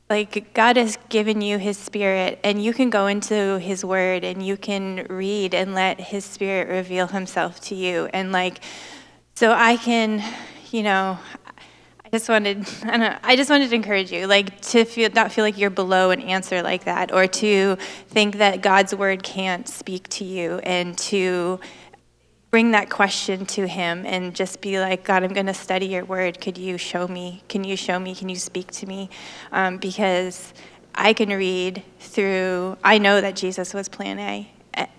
like, God has given you His Spirit, and you can go into His Word and you can read and let His Spirit reveal Himself to you. And, like, so I can, you know, I just wanted, I know, I just wanted to encourage you, like to feel, not feel like you're below an answer like that, or to think that God's word can't speak to you, and to bring that question to Him and just be like, God, I'm going to study Your word. Could you show me? Can you show me? Can you speak to me? Um, because I can read through. I know that Jesus was Plan A,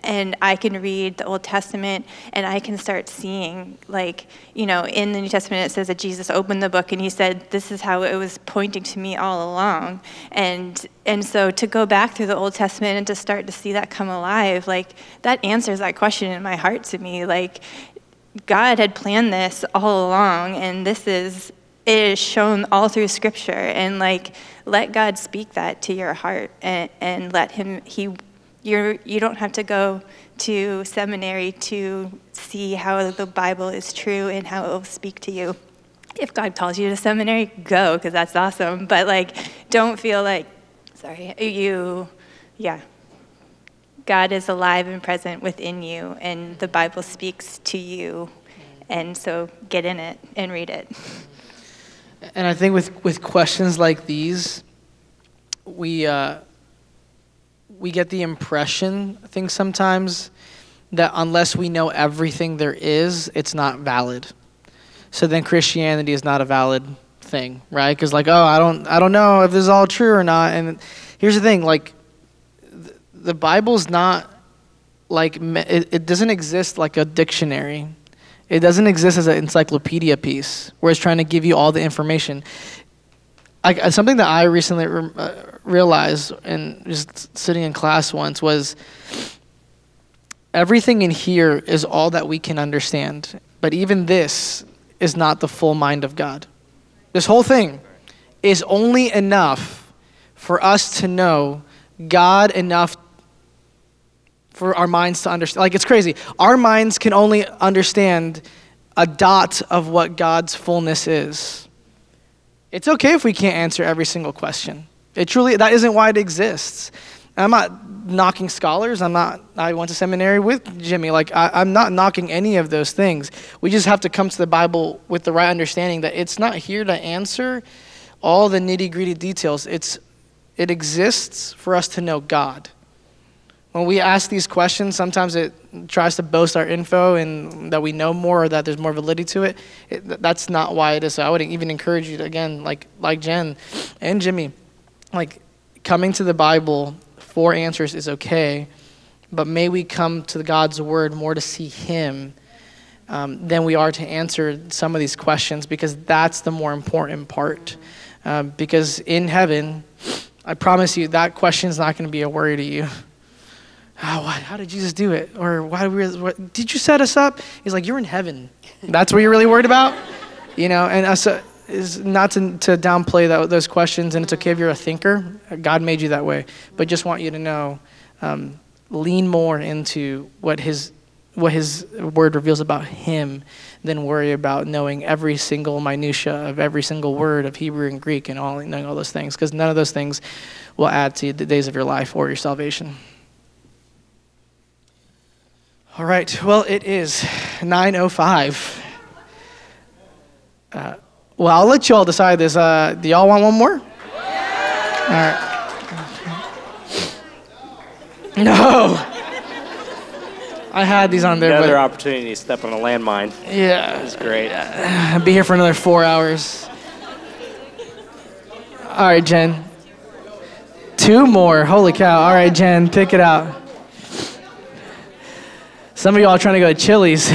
and I can read the Old Testament and I can start seeing, like, you know, in the New Testament it says that Jesus opened the book and he said, This is how it was pointing to me all along. And and so to go back through the Old Testament and to start to see that come alive, like that answers that question in my heart to me. Like God had planned this all along and this is it is shown all through scripture and like let God speak that to your heart and, and let him he you're, you don't have to go to seminary to see how the Bible is true and how it will speak to you. If God calls you to seminary, go, because that's awesome. But, like, don't feel like, sorry, you, yeah. God is alive and present within you, and the Bible speaks to you. And so get in it and read it. And I think with, with questions like these, we, uh, we get the impression, I think sometimes, that unless we know everything there is, it's not valid. So then Christianity is not a valid thing, right? Because like, oh, I don't, I don't know if this is all true or not. And here's the thing, like, the Bible's not like it, it doesn't exist like a dictionary. It doesn't exist as an encyclopedia piece where it's trying to give you all the information. I, something that I recently re- uh, realized and just sitting in class once was everything in here is all that we can understand. But even this is not the full mind of God. This whole thing is only enough for us to know God enough for our minds to understand. Like, it's crazy. Our minds can only understand a dot of what God's fullness is. It's okay if we can't answer every single question. It truly, that isn't why it exists. I'm not knocking scholars. I'm not, I went to seminary with Jimmy. Like, I, I'm not knocking any of those things. We just have to come to the Bible with the right understanding that it's not here to answer all the nitty gritty details. It's, it exists for us to know God. When we ask these questions, sometimes it tries to boast our info and that we know more or that there's more validity to it. it that's not why it is. So I would even encourage you to, again, like, like Jen and Jimmy, like coming to the Bible for answers is okay, but may we come to God's word more to see Him um, than we are to answer some of these questions because that's the more important part. Um, because in heaven, I promise you that question is not going to be a worry to you. Oh, how did Jesus do it? Or why did, we, what, did you set us up? He's like, you're in heaven. That's what you're really worried about, you know. And uh, is not to, to downplay that, those questions, and it's okay if you're a thinker. God made you that way. But just want you to know um, lean more into what his, what his word reveals about him than worry about knowing every single minutia of every single word of Hebrew and Greek and all, knowing all those things, because none of those things will add to the days of your life or your salvation. All right, well, it is 9.05. Uh, well, I'll let you all decide this. Uh, do y'all want one more? All right. No. I had these on there. Another but, opportunity to step on a landmine. Yeah. It's great. I'll be here for another four hours. All right, Jen. Two more. Holy cow. All right, Jen, pick it out. Some of y'all are trying to go to Chili's.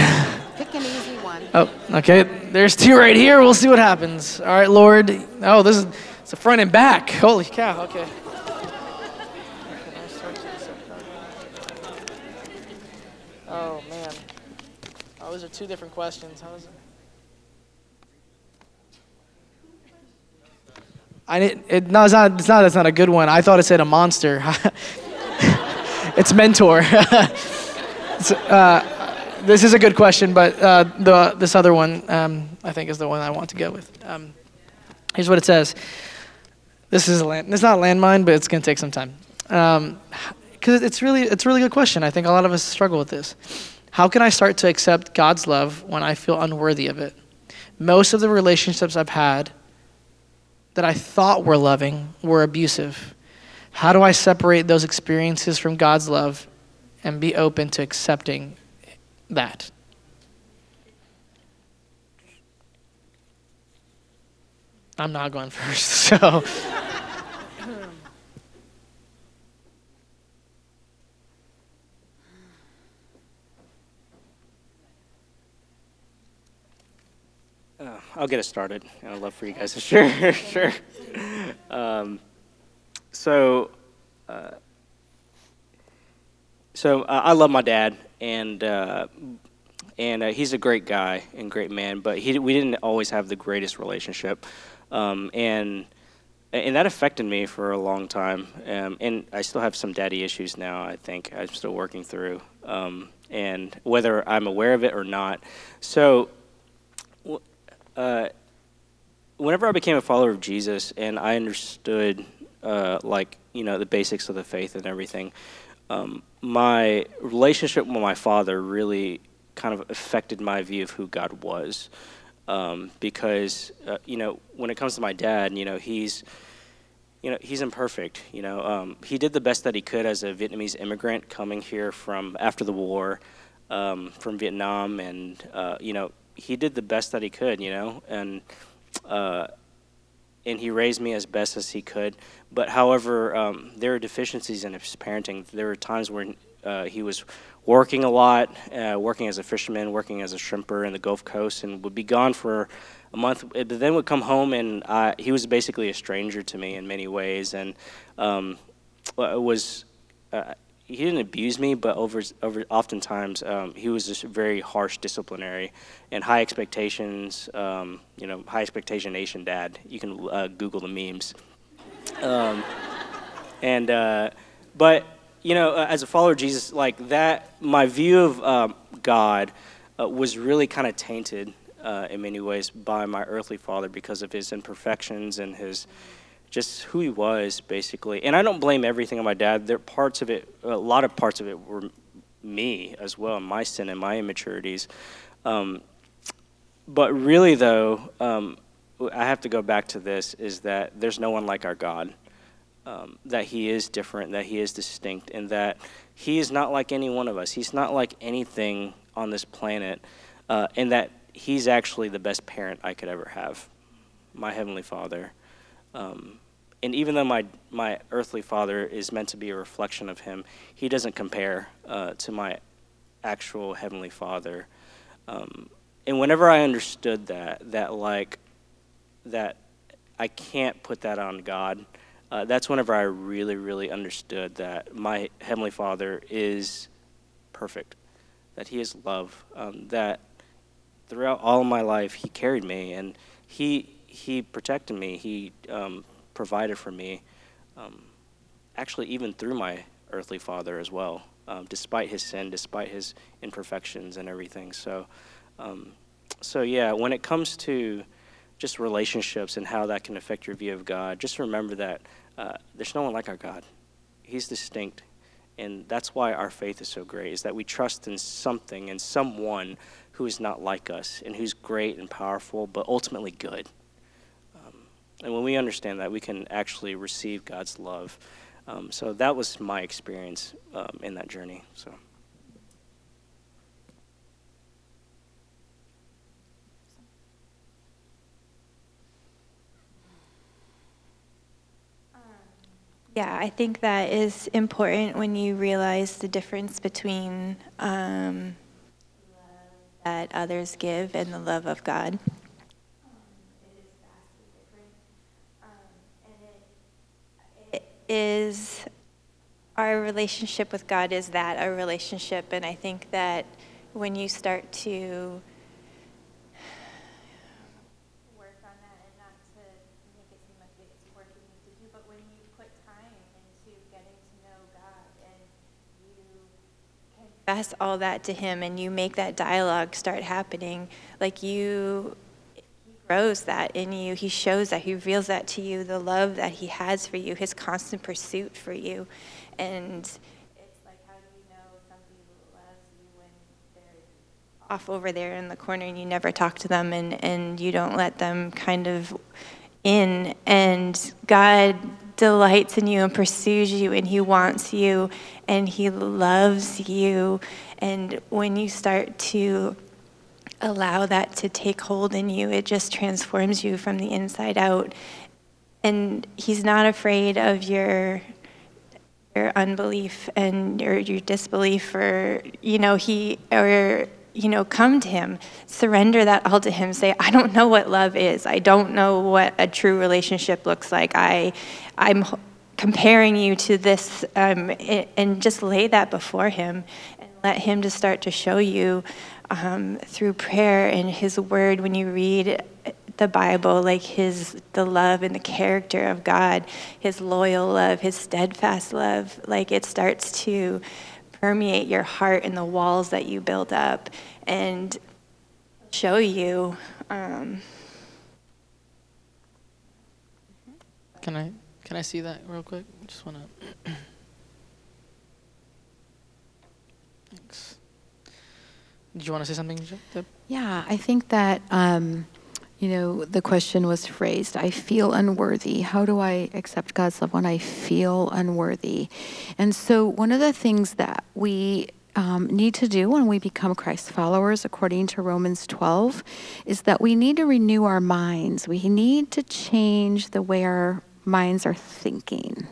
Pick an easy one. Oh, okay. There's two right here. We'll see what happens. All right, Lord. Oh, this is it's a front and back. Holy cow. Okay. Oh man. Oh, those are two different questions. How is it? I didn't, it, no, it's not, it's not, that's not a good one. I thought it said a monster. *laughs* it's mentor. *laughs* it's, uh, this is a good question, but uh, the, this other one um, I think is the one I want to go with. Um, here's what it says. This is a land, it's not a landmine, but it's going to take some time. Because um, it's really it's a really good question. I think a lot of us struggle with this. How can I start to accept God's love when I feel unworthy of it? Most of the relationships I've had that I thought were loving were abusive. How do I separate those experiences from God's love and be open to accepting that? I'm not going first, *laughs* so. Uh, I'll get it started. I'd love for you guys to *laughs* share. sure. Um, so, uh, so uh, I love my dad, and uh, and uh, he's a great guy and great man. But he we didn't always have the greatest relationship, um, and and that affected me for a long time. Um, and I still have some daddy issues now. I think I'm still working through, um, and whether I'm aware of it or not. So uh, whenever I became a follower of Jesus and I understood, uh, like, you know, the basics of the faith and everything, um, my relationship with my father really kind of affected my view of who God was. Um, because, uh, you know, when it comes to my dad, you know, he's, you know, he's imperfect. You know, um, he did the best that he could as a Vietnamese immigrant coming here from after the war, um, from Vietnam, and uh, you know, he did the best that he could, you know, and uh, and he raised me as best as he could. But however, um, there are deficiencies in his parenting. There were times when uh, he was working a lot, uh, working as a fisherman, working as a shrimper in the Gulf Coast, and would be gone for a month. But then would come home, and I, he was basically a stranger to me in many ways, and um, was. Uh, he didn't abuse me, but over over oftentimes um, he was just very harsh disciplinary and high expectations. Um, you know, high expectation nation dad. You can uh, Google the memes. Um, and uh, but you know, uh, as a follower of Jesus, like that, my view of um, God uh, was really kind of tainted uh, in many ways by my earthly father because of his imperfections and his just who he was basically. And I don't blame everything on my dad. There parts of it, a lot of parts of it were me as well, my sin and my immaturities. Um, but really, though, um, I have to go back to this: is that there's no one like our God. Um, that He is different, that He is distinct, and that He is not like any one of us. He's not like anything on this planet, uh, and that He's actually the best parent I could ever have, my Heavenly Father. Um, and even though my my earthly father is meant to be a reflection of him, he doesn't compare uh, to my actual heavenly father. Um, and whenever I understood that, that like that I can't put that on God, uh, that's whenever I really, really understood that my heavenly Father is perfect, that He is love, um, that throughout all of my life He carried me and He He protected me. He um, provided for me, um, actually, even through my earthly father as well, um, despite his sin, despite his imperfections and everything. So, um, so yeah, when it comes to just relationships and how that can affect your view of God, just remember that uh, there's no one like our God. He's distinct. And that's why our faith is so great, is that we trust in something and someone who is not like us and who's great and powerful, but ultimately good. And when we understand that, we can actually receive God's love. Um, so that was my experience um, in that journey. So. Yeah, I think that is important when you realize the difference between um, that others give and the love of God. Is our relationship with God is that a relationship, and I think that when you start to work on that, and not to make it seem like it's work you need to do, but when you put time into getting to know God and you confess all that to Him, and you make that dialogue start happening, like you grows that in you. He shows that. He reveals that to you, the love that He has for you, His constant pursuit for you. And it's like, how do you know somebody loves you when they're off over there in the corner and you never talk to them and, and you don't let them kind of in, and God delights in you and pursues you, and He wants you, and He loves you. And when you start to allow that to take hold in you, it just transforms you from the inside out. And He's not afraid of your your unbelief and your, your disbelief or you know he or you know come to him. Surrender that all to him. Say i don't know what love is. I don't know what a true relationship looks like. I i'm comparing you to this um, and just lay that before him and let him just start to show you um, through prayer and his word when you read the Bible, like his the love and the character of God, his loyal love, his steadfast love, like it starts to permeate your heart and the walls that you build up and show you. Um, Can I can I see that real quick? Just wanna. Thanks. *clears throat* Did you want to say something, Deb? Yeah, I think that, um, you know, the question was phrased I feel unworthy. How do I accept God's love when I feel unworthy? And so, one of the things that we um, need to do when we become Christ followers, according to Romans 12, is that we need to renew our minds. We need to change the way our minds are thinking.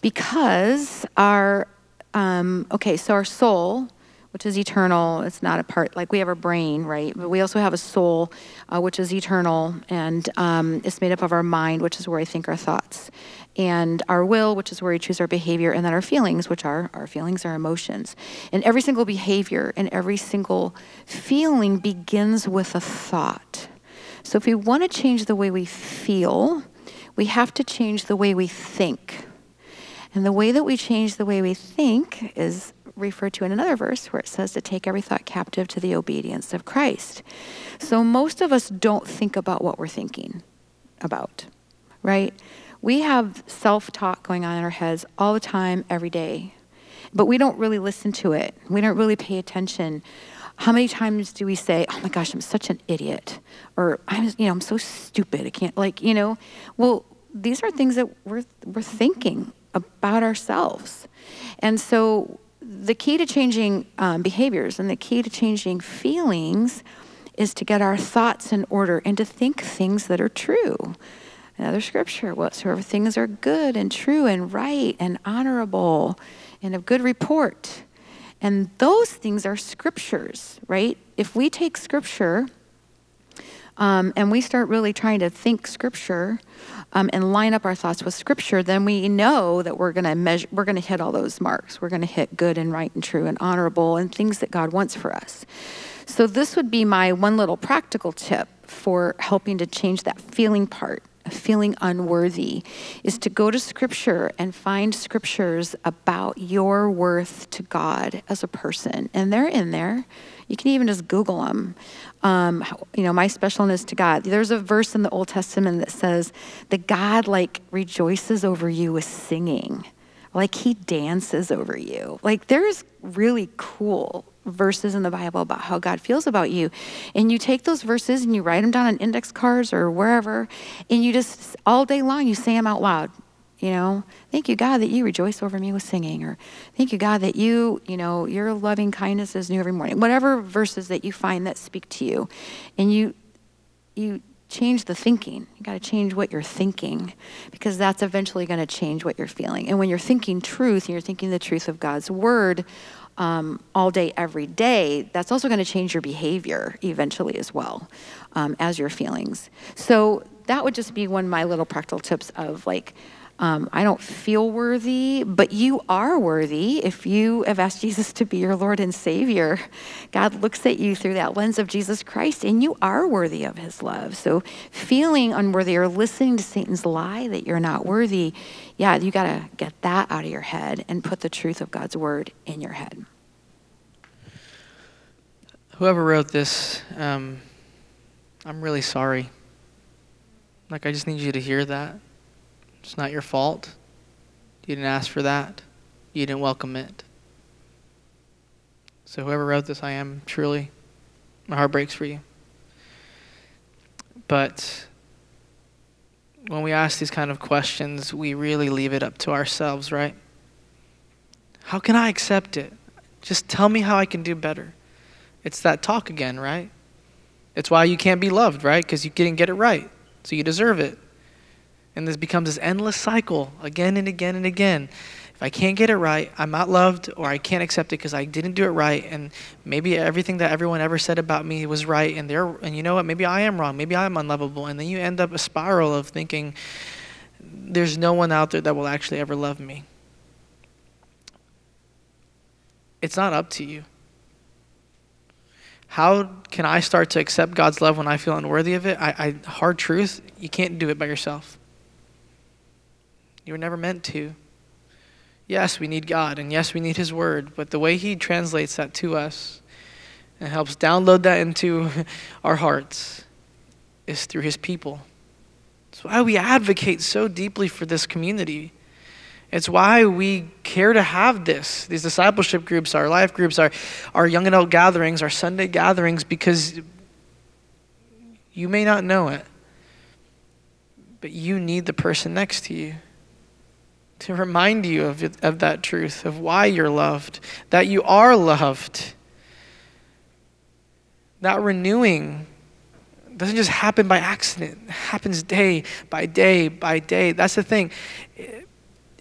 Because our, um, okay, so our soul, which is eternal. It's not a part, like we have a brain, right? But we also have a soul, uh, which is eternal, and um, it's made up of our mind, which is where I think our thoughts, and our will, which is where we choose our behavior, and then our feelings, which are our feelings, our emotions. And every single behavior and every single feeling begins with a thought. So if we want to change the way we feel, we have to change the way we think. And the way that we change the way we think is referred to in another verse where it says to take every thought captive to the obedience of Christ. So most of us don't think about what we're thinking about, right? We have self talk going on in our heads all the time, every day, but we don't really listen to it. We don't really pay attention. How many times do we say, "Oh my gosh, I'm such an idiot," or "I'm, you know, I'm so stupid. I can't," like, you know? Well, these are things that we're we're thinking about ourselves, and so the key to changing um, behaviors and the key to changing feelings is to get our thoughts in order and to think things that are true. Another scripture, whatsoever things are good and true and right and honorable and of good report. And those things are scriptures, right? If we take scripture um, and we start really trying to think scripture, um, and line up our thoughts with Scripture, then we know that we're going to measure, we're going to hit all those marks. We're going to hit good and right and true and honorable and things that God wants for us. So this would be my one little practical tip for helping to change that feeling part feeling unworthy is to go to scripture and find scriptures about your worth to God as a person. And they're in there. You can even just Google them. Um, you know, my specialness to God. There's a verse in the Old Testament that says that God like rejoices over you with singing, like He dances over you. Like there's really cool verses in the Bible about how God feels about you. And you take those verses and you write them down on index cards or wherever, and you just all day long you say them out loud. You know, thank you, God, that you rejoice over me with singing, or thank you, God, that you, you know, your loving kindness is new every morning. Whatever verses that you find that speak to you, and you, you change the thinking. You got to change what you're thinking, because that's eventually going to change what you're feeling. And when you're thinking truth, and you're thinking the truth of God's word, um, all day, every day, that's also going to change your behavior eventually as well um, as your feelings. So that would just be one of my little practical tips of like, um, I don't feel worthy, but you are worthy if you have asked Jesus to be your Lord and Savior. God looks at you through that lens of Jesus Christ, and you are worthy of His love. So, feeling unworthy or listening to Satan's lie that you're not worthy, yeah, you got to get that out of your head and put the truth of God's word in your head. Whoever wrote this, um, I'm really sorry. Like, I just need you to hear that. It's not your fault. You didn't ask for that. You didn't welcome it. So, whoever wrote this, I am truly, my heart breaks for you. But when we ask these kind of questions, we really leave it up to ourselves, right? How can I accept it? Just tell me how I can do better. It's that talk again, right? It's why you can't be loved, right? Because you didn't get it right. So you deserve it. And this becomes this endless cycle again and again and again. If I can't get it right, I'm not loved or I can't accept it because I didn't do it right. And maybe everything that everyone ever said about me was right. And, they're, and you know what? Maybe I am wrong. Maybe I'm unlovable. And then you end up a spiral of thinking, there's no one out there that will actually ever love me. It's not up to you. How can I start to accept God's love when I feel unworthy of it? I, I hard truth, you can't do it by yourself. You were never meant to. Yes, we need God, and yes, we need His Word, but the way He translates that to us and helps download that into *laughs* our hearts is through His people. That's why we advocate so deeply for this community. It's why we care to have this, these discipleship groups, our life groups, our, our young adult gatherings, our Sunday gatherings, because you may not know it, but you need the person next to you to remind you of, of that truth, of why you're loved, that you are loved. That renewing doesn't just happen by accident, it happens day by day by day. That's the thing.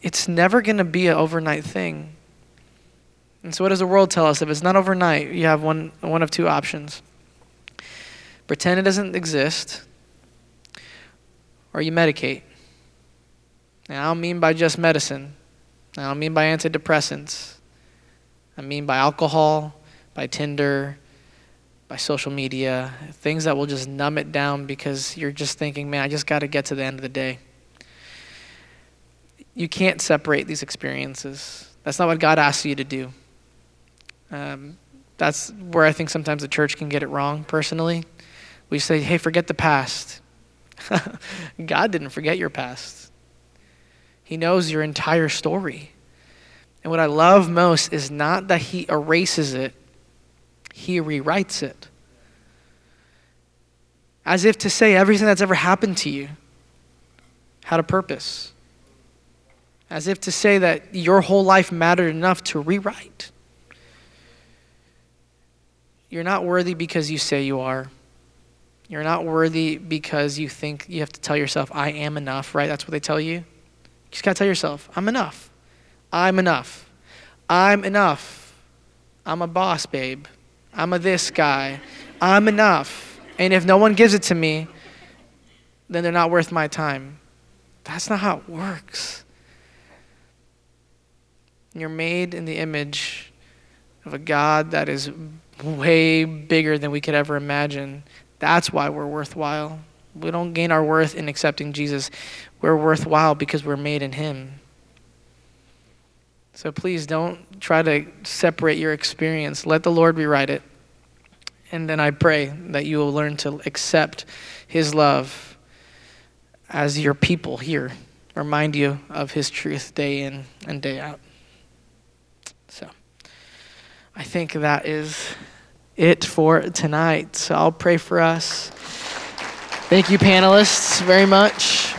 It's never going to be an overnight thing. And so, what does the world tell us? If it's not overnight, you have one, one of two options pretend it doesn't exist, or you medicate. Now, I don't mean by just medicine. I don't mean by antidepressants. I mean by alcohol, by Tinder, by social media, things that will just numb it down because you're just thinking, man, I just got to get to the end of the day. You can't separate these experiences. That's not what God asks you to do. Um, that's where I think sometimes the church can get it wrong, personally. We say, hey, forget the past. *laughs* God didn't forget your past. He knows your entire story. And what I love most is not that He erases it, He rewrites it. As if to say everything that's ever happened to you had a purpose. As if to say that your whole life mattered enough to rewrite. You're not worthy because you say you are. You're not worthy because you think you have to tell yourself, I am enough, right? That's what they tell you. You just got to tell yourself, I'm enough. I'm enough. I'm enough. I'm a boss, babe. I'm a this guy. I'm enough. And if no one gives it to me, then they're not worth my time. That's not how it works. You're made in the image of a God that is way bigger than we could ever imagine. That's why we're worthwhile. We don't gain our worth in accepting Jesus. We're worthwhile because we're made in Him. So please don't try to separate your experience. Let the Lord rewrite it. And then I pray that you will learn to accept His love as your people here. Remind you of His truth day in and day out. So I think that is it for tonight. So I'll pray for us. Thank you, panelists, very much.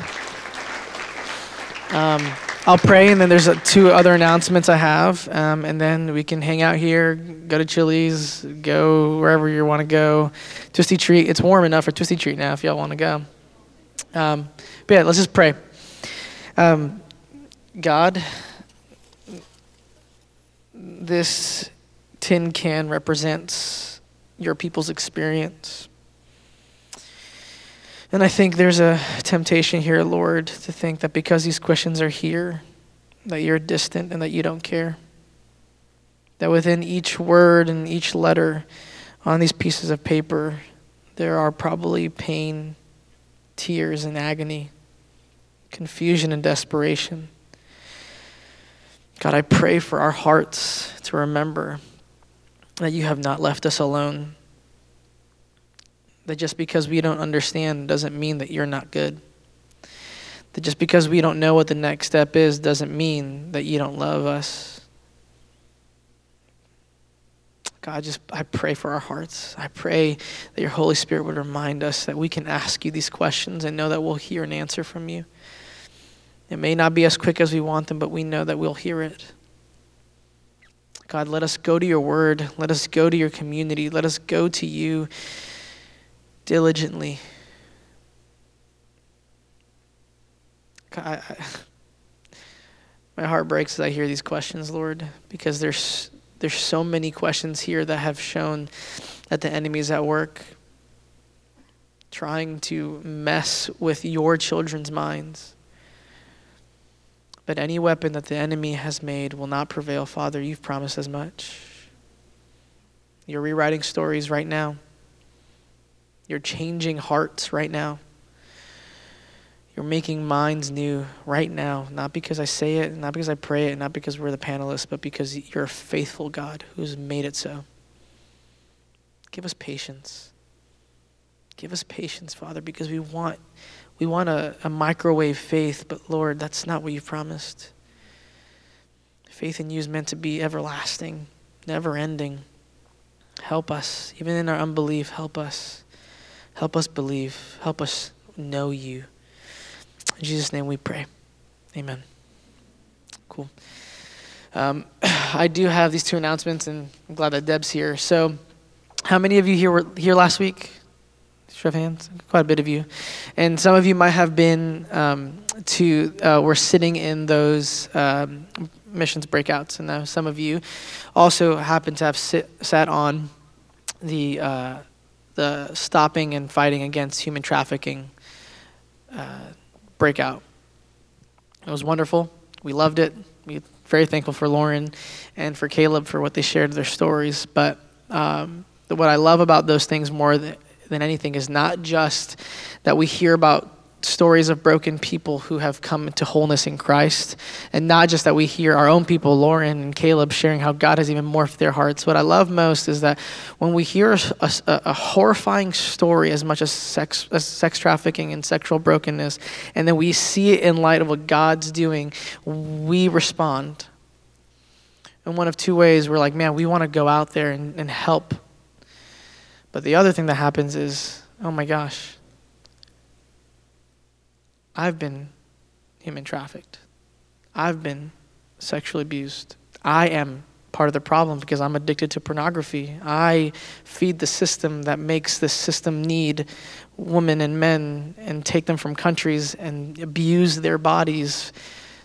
Um, I'll pray, and then there's uh, two other announcements I have, um, and then we can hang out here, go to Chili's, go wherever you want to go. Twisty Treat, it's warm enough for Twisty Treat now if y'all want to go. Um, but yeah, let's just pray. Um, God, this tin can represents your people's experience. And I think there's a temptation here, Lord, to think that because these questions are here, that you're distant and that you don't care. That within each word and each letter on these pieces of paper, there are probably pain, tears, and agony, confusion and desperation. God, I pray for our hearts to remember that you have not left us alone that just because we don't understand doesn't mean that you're not good. That just because we don't know what the next step is doesn't mean that you don't love us. God, just I pray for our hearts. I pray that your Holy Spirit would remind us that we can ask you these questions and know that we'll hear an answer from you. It may not be as quick as we want them, but we know that we'll hear it. God, let us go to your word. Let us go to your community. Let us go to you diligently. I, I, my heart breaks as I hear these questions, Lord, because there's there's so many questions here that have shown that the enemy is at work trying to mess with your children's minds. But any weapon that the enemy has made will not prevail, Father. You've promised as much. You're rewriting stories right now. You're changing hearts right now. You're making minds new right now, not because I say it, not because I pray it, not because we're the panelists, but because you're a faithful God who's made it so. Give us patience. Give us patience, Father, because we want we want a, a microwave faith, but Lord, that's not what you've promised. Faith in you is meant to be everlasting, never ending. Help us, even in our unbelief, help us. Help us believe. Help us know you. In Jesus' name we pray. Amen. Cool. Um, *clears throat* I do have these two announcements, and I'm glad that Deb's here. So, how many of you here were here last week? Show of hands. Quite a bit of you, and some of you might have been um, to. Uh, were sitting in those um, missions breakouts, and now some of you also happen to have sit, sat on the uh, the stopping and fighting against human trafficking uh, breakout. It was wonderful. We loved it. We're very thankful for Lauren and for Caleb for what they shared their stories. But um, what I love about those things more than, than anything is not just that we hear about stories of broken people who have come to wholeness in Christ. And not just that we hear our own people, Lauren and Caleb, sharing how God has even morphed their hearts. What I love most is that when we hear a, a, horrifying story as much as sex, as sex trafficking and sexual brokenness, and then we see it in light of what God's doing, we respond. In one of two ways, we're like, man, we want to go out there and, and help. But the other thing that happens is, oh my gosh, I've been human trafficked. I've been sexually abused. I am part of the problem because I'm addicted to pornography. I feed the system that makes this system need women and men and take them from countries and abuse their bodies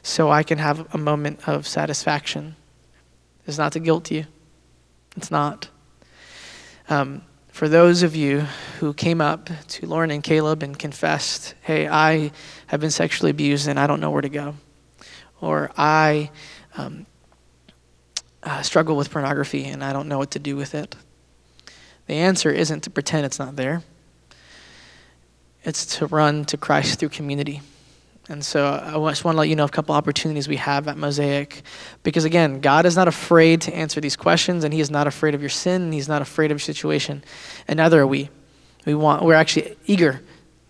so I can have a moment of satisfaction. It's not to guilt you. It's not. Um, for those of you who came up to Lauren and Caleb and confessed, hey, I have been sexually abused and I don't know where to go, or I um, uh, struggle with pornography and I don't know what to do with it, the answer isn't to pretend it's not there, it's to run to Christ through community. And so I just want to let you know a couple opportunities we have at Mosaic. Because again, God is not afraid to answer these questions, and He is not afraid of your sin, and He's not afraid of your situation. And neither are we. We want, we're actually eager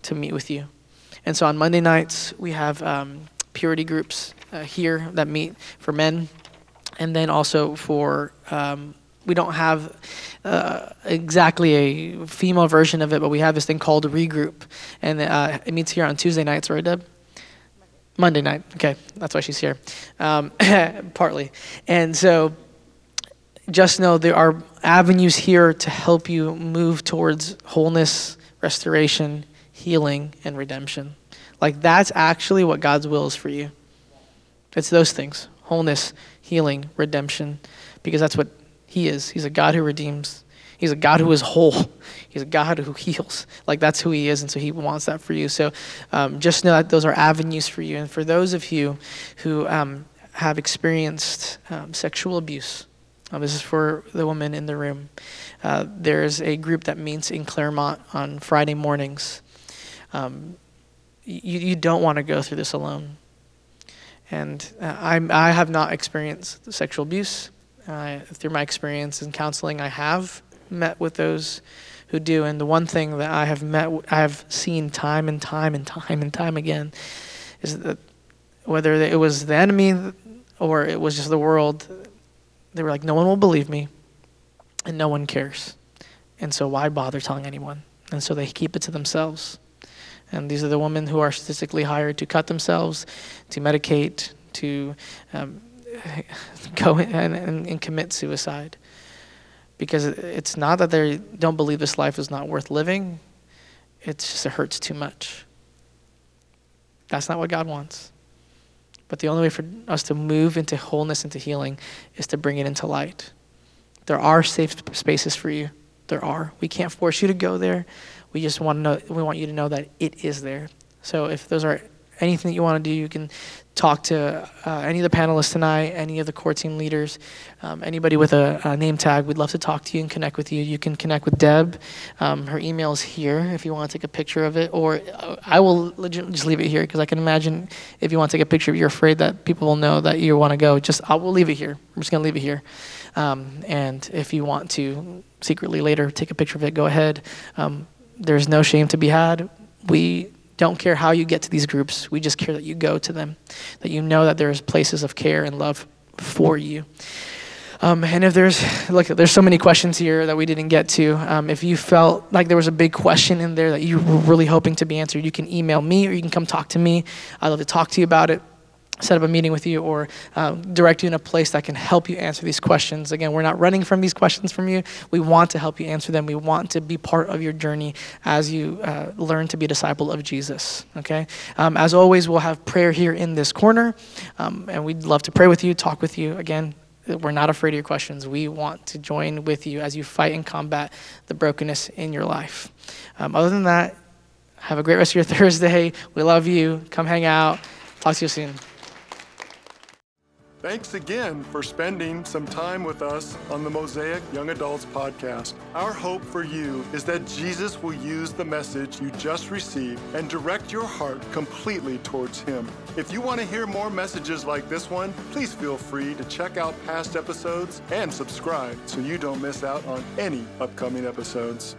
to meet with you. And so on Monday nights, we have um, purity groups uh, here that meet for men, and then also for. Um, we don't have uh, exactly a female version of it, but we have this thing called regroup, and uh, it meets here on Tuesday nights, right, Deb? Monday night. Okay, that's why she's here, um, *laughs* partly. And so just know there are avenues here to help you move towards wholeness, restoration, healing, and redemption. Like that's actually what God's will is for you. It's those things wholeness, healing, redemption, because that's what He is. He's a God who redeems, He's a God who is whole. He's a God who heals. Like that's who He is, and so He wants that for you. So um, just know that those are avenues for you. And for those of you who um, have experienced um, sexual abuse, um, this is for the women in the room. Uh, there's a group that meets in Claremont on Friday mornings. Um, you, you don't want to go through this alone. And uh, I, I have not experienced sexual abuse. Uh, through my experience in counseling, I have met with those who do. And the one thing that I have met, I have seen time and time and time and time again, is that whether it was the enemy or it was just the world, they were like, no one will believe me. and no one cares. And so why bother telling anyone? And so they keep it to themselves. And these are the women who are statistically hired to cut themselves, to medicate, to um, *laughs* go and, and, and commit suicide. Because it's not that they don't believe this life is not worth living, it's just it hurts too much. That's not what God wants. But the only way for us to move into wholeness, into healing, is to bring it into light. There are safe spaces for you. There are. We can't force you to go there. We just want to know. We want you to know that it is there. So if those are anything that you want to do, you can talk to uh, any of the panelists tonight, any of the core team leaders, um, anybody with a, a, name tag. We'd love to talk to you and connect with you. You can connect with Deb. Um, her email is here if you want to take a picture of it, or uh, I will just leave it here because I can imagine if you want to take a picture, you're afraid that people will know that you want to go. Just I will leave it here. I'm just gonna leave it here. Um, and if you want to secretly later take a picture of it, go ahead. Um, there's no shame to be had. We don't care how you get to these groups. We just care that you go to them, that you know that there's places of care and love for you. Um, and if there's, look, there's so many questions here that we didn't get to. Um, if you felt like there was a big question in there that you were really hoping to be answered, you can email me or you can come talk to me. I'd love to talk to you about it set up a meeting with you or uh, direct you in a place that can help you answer these questions. Again, we're not running from these questions from you. We want to help you answer them. We want to be part of your journey as you uh, learn to be a disciple of Jesus. Okay? Um, as always, we'll have prayer here in this corner, um, and we'd love to pray with you, talk with you. Again, we're not afraid of your questions. We want to join with you as you fight and combat the brokenness in your life. Um, other than that, have a great rest of your *laughs* Thursday. We love you. Come hang out. Talk to you soon. Thanks again for spending some time with us on the Mosaic Young Adults podcast. Our hope for you is that Jesus will use the message you just received and direct your heart completely towards Him. If you want to hear more messages like this one, please feel free to check out past episodes and subscribe so you don't miss out on any upcoming episodes.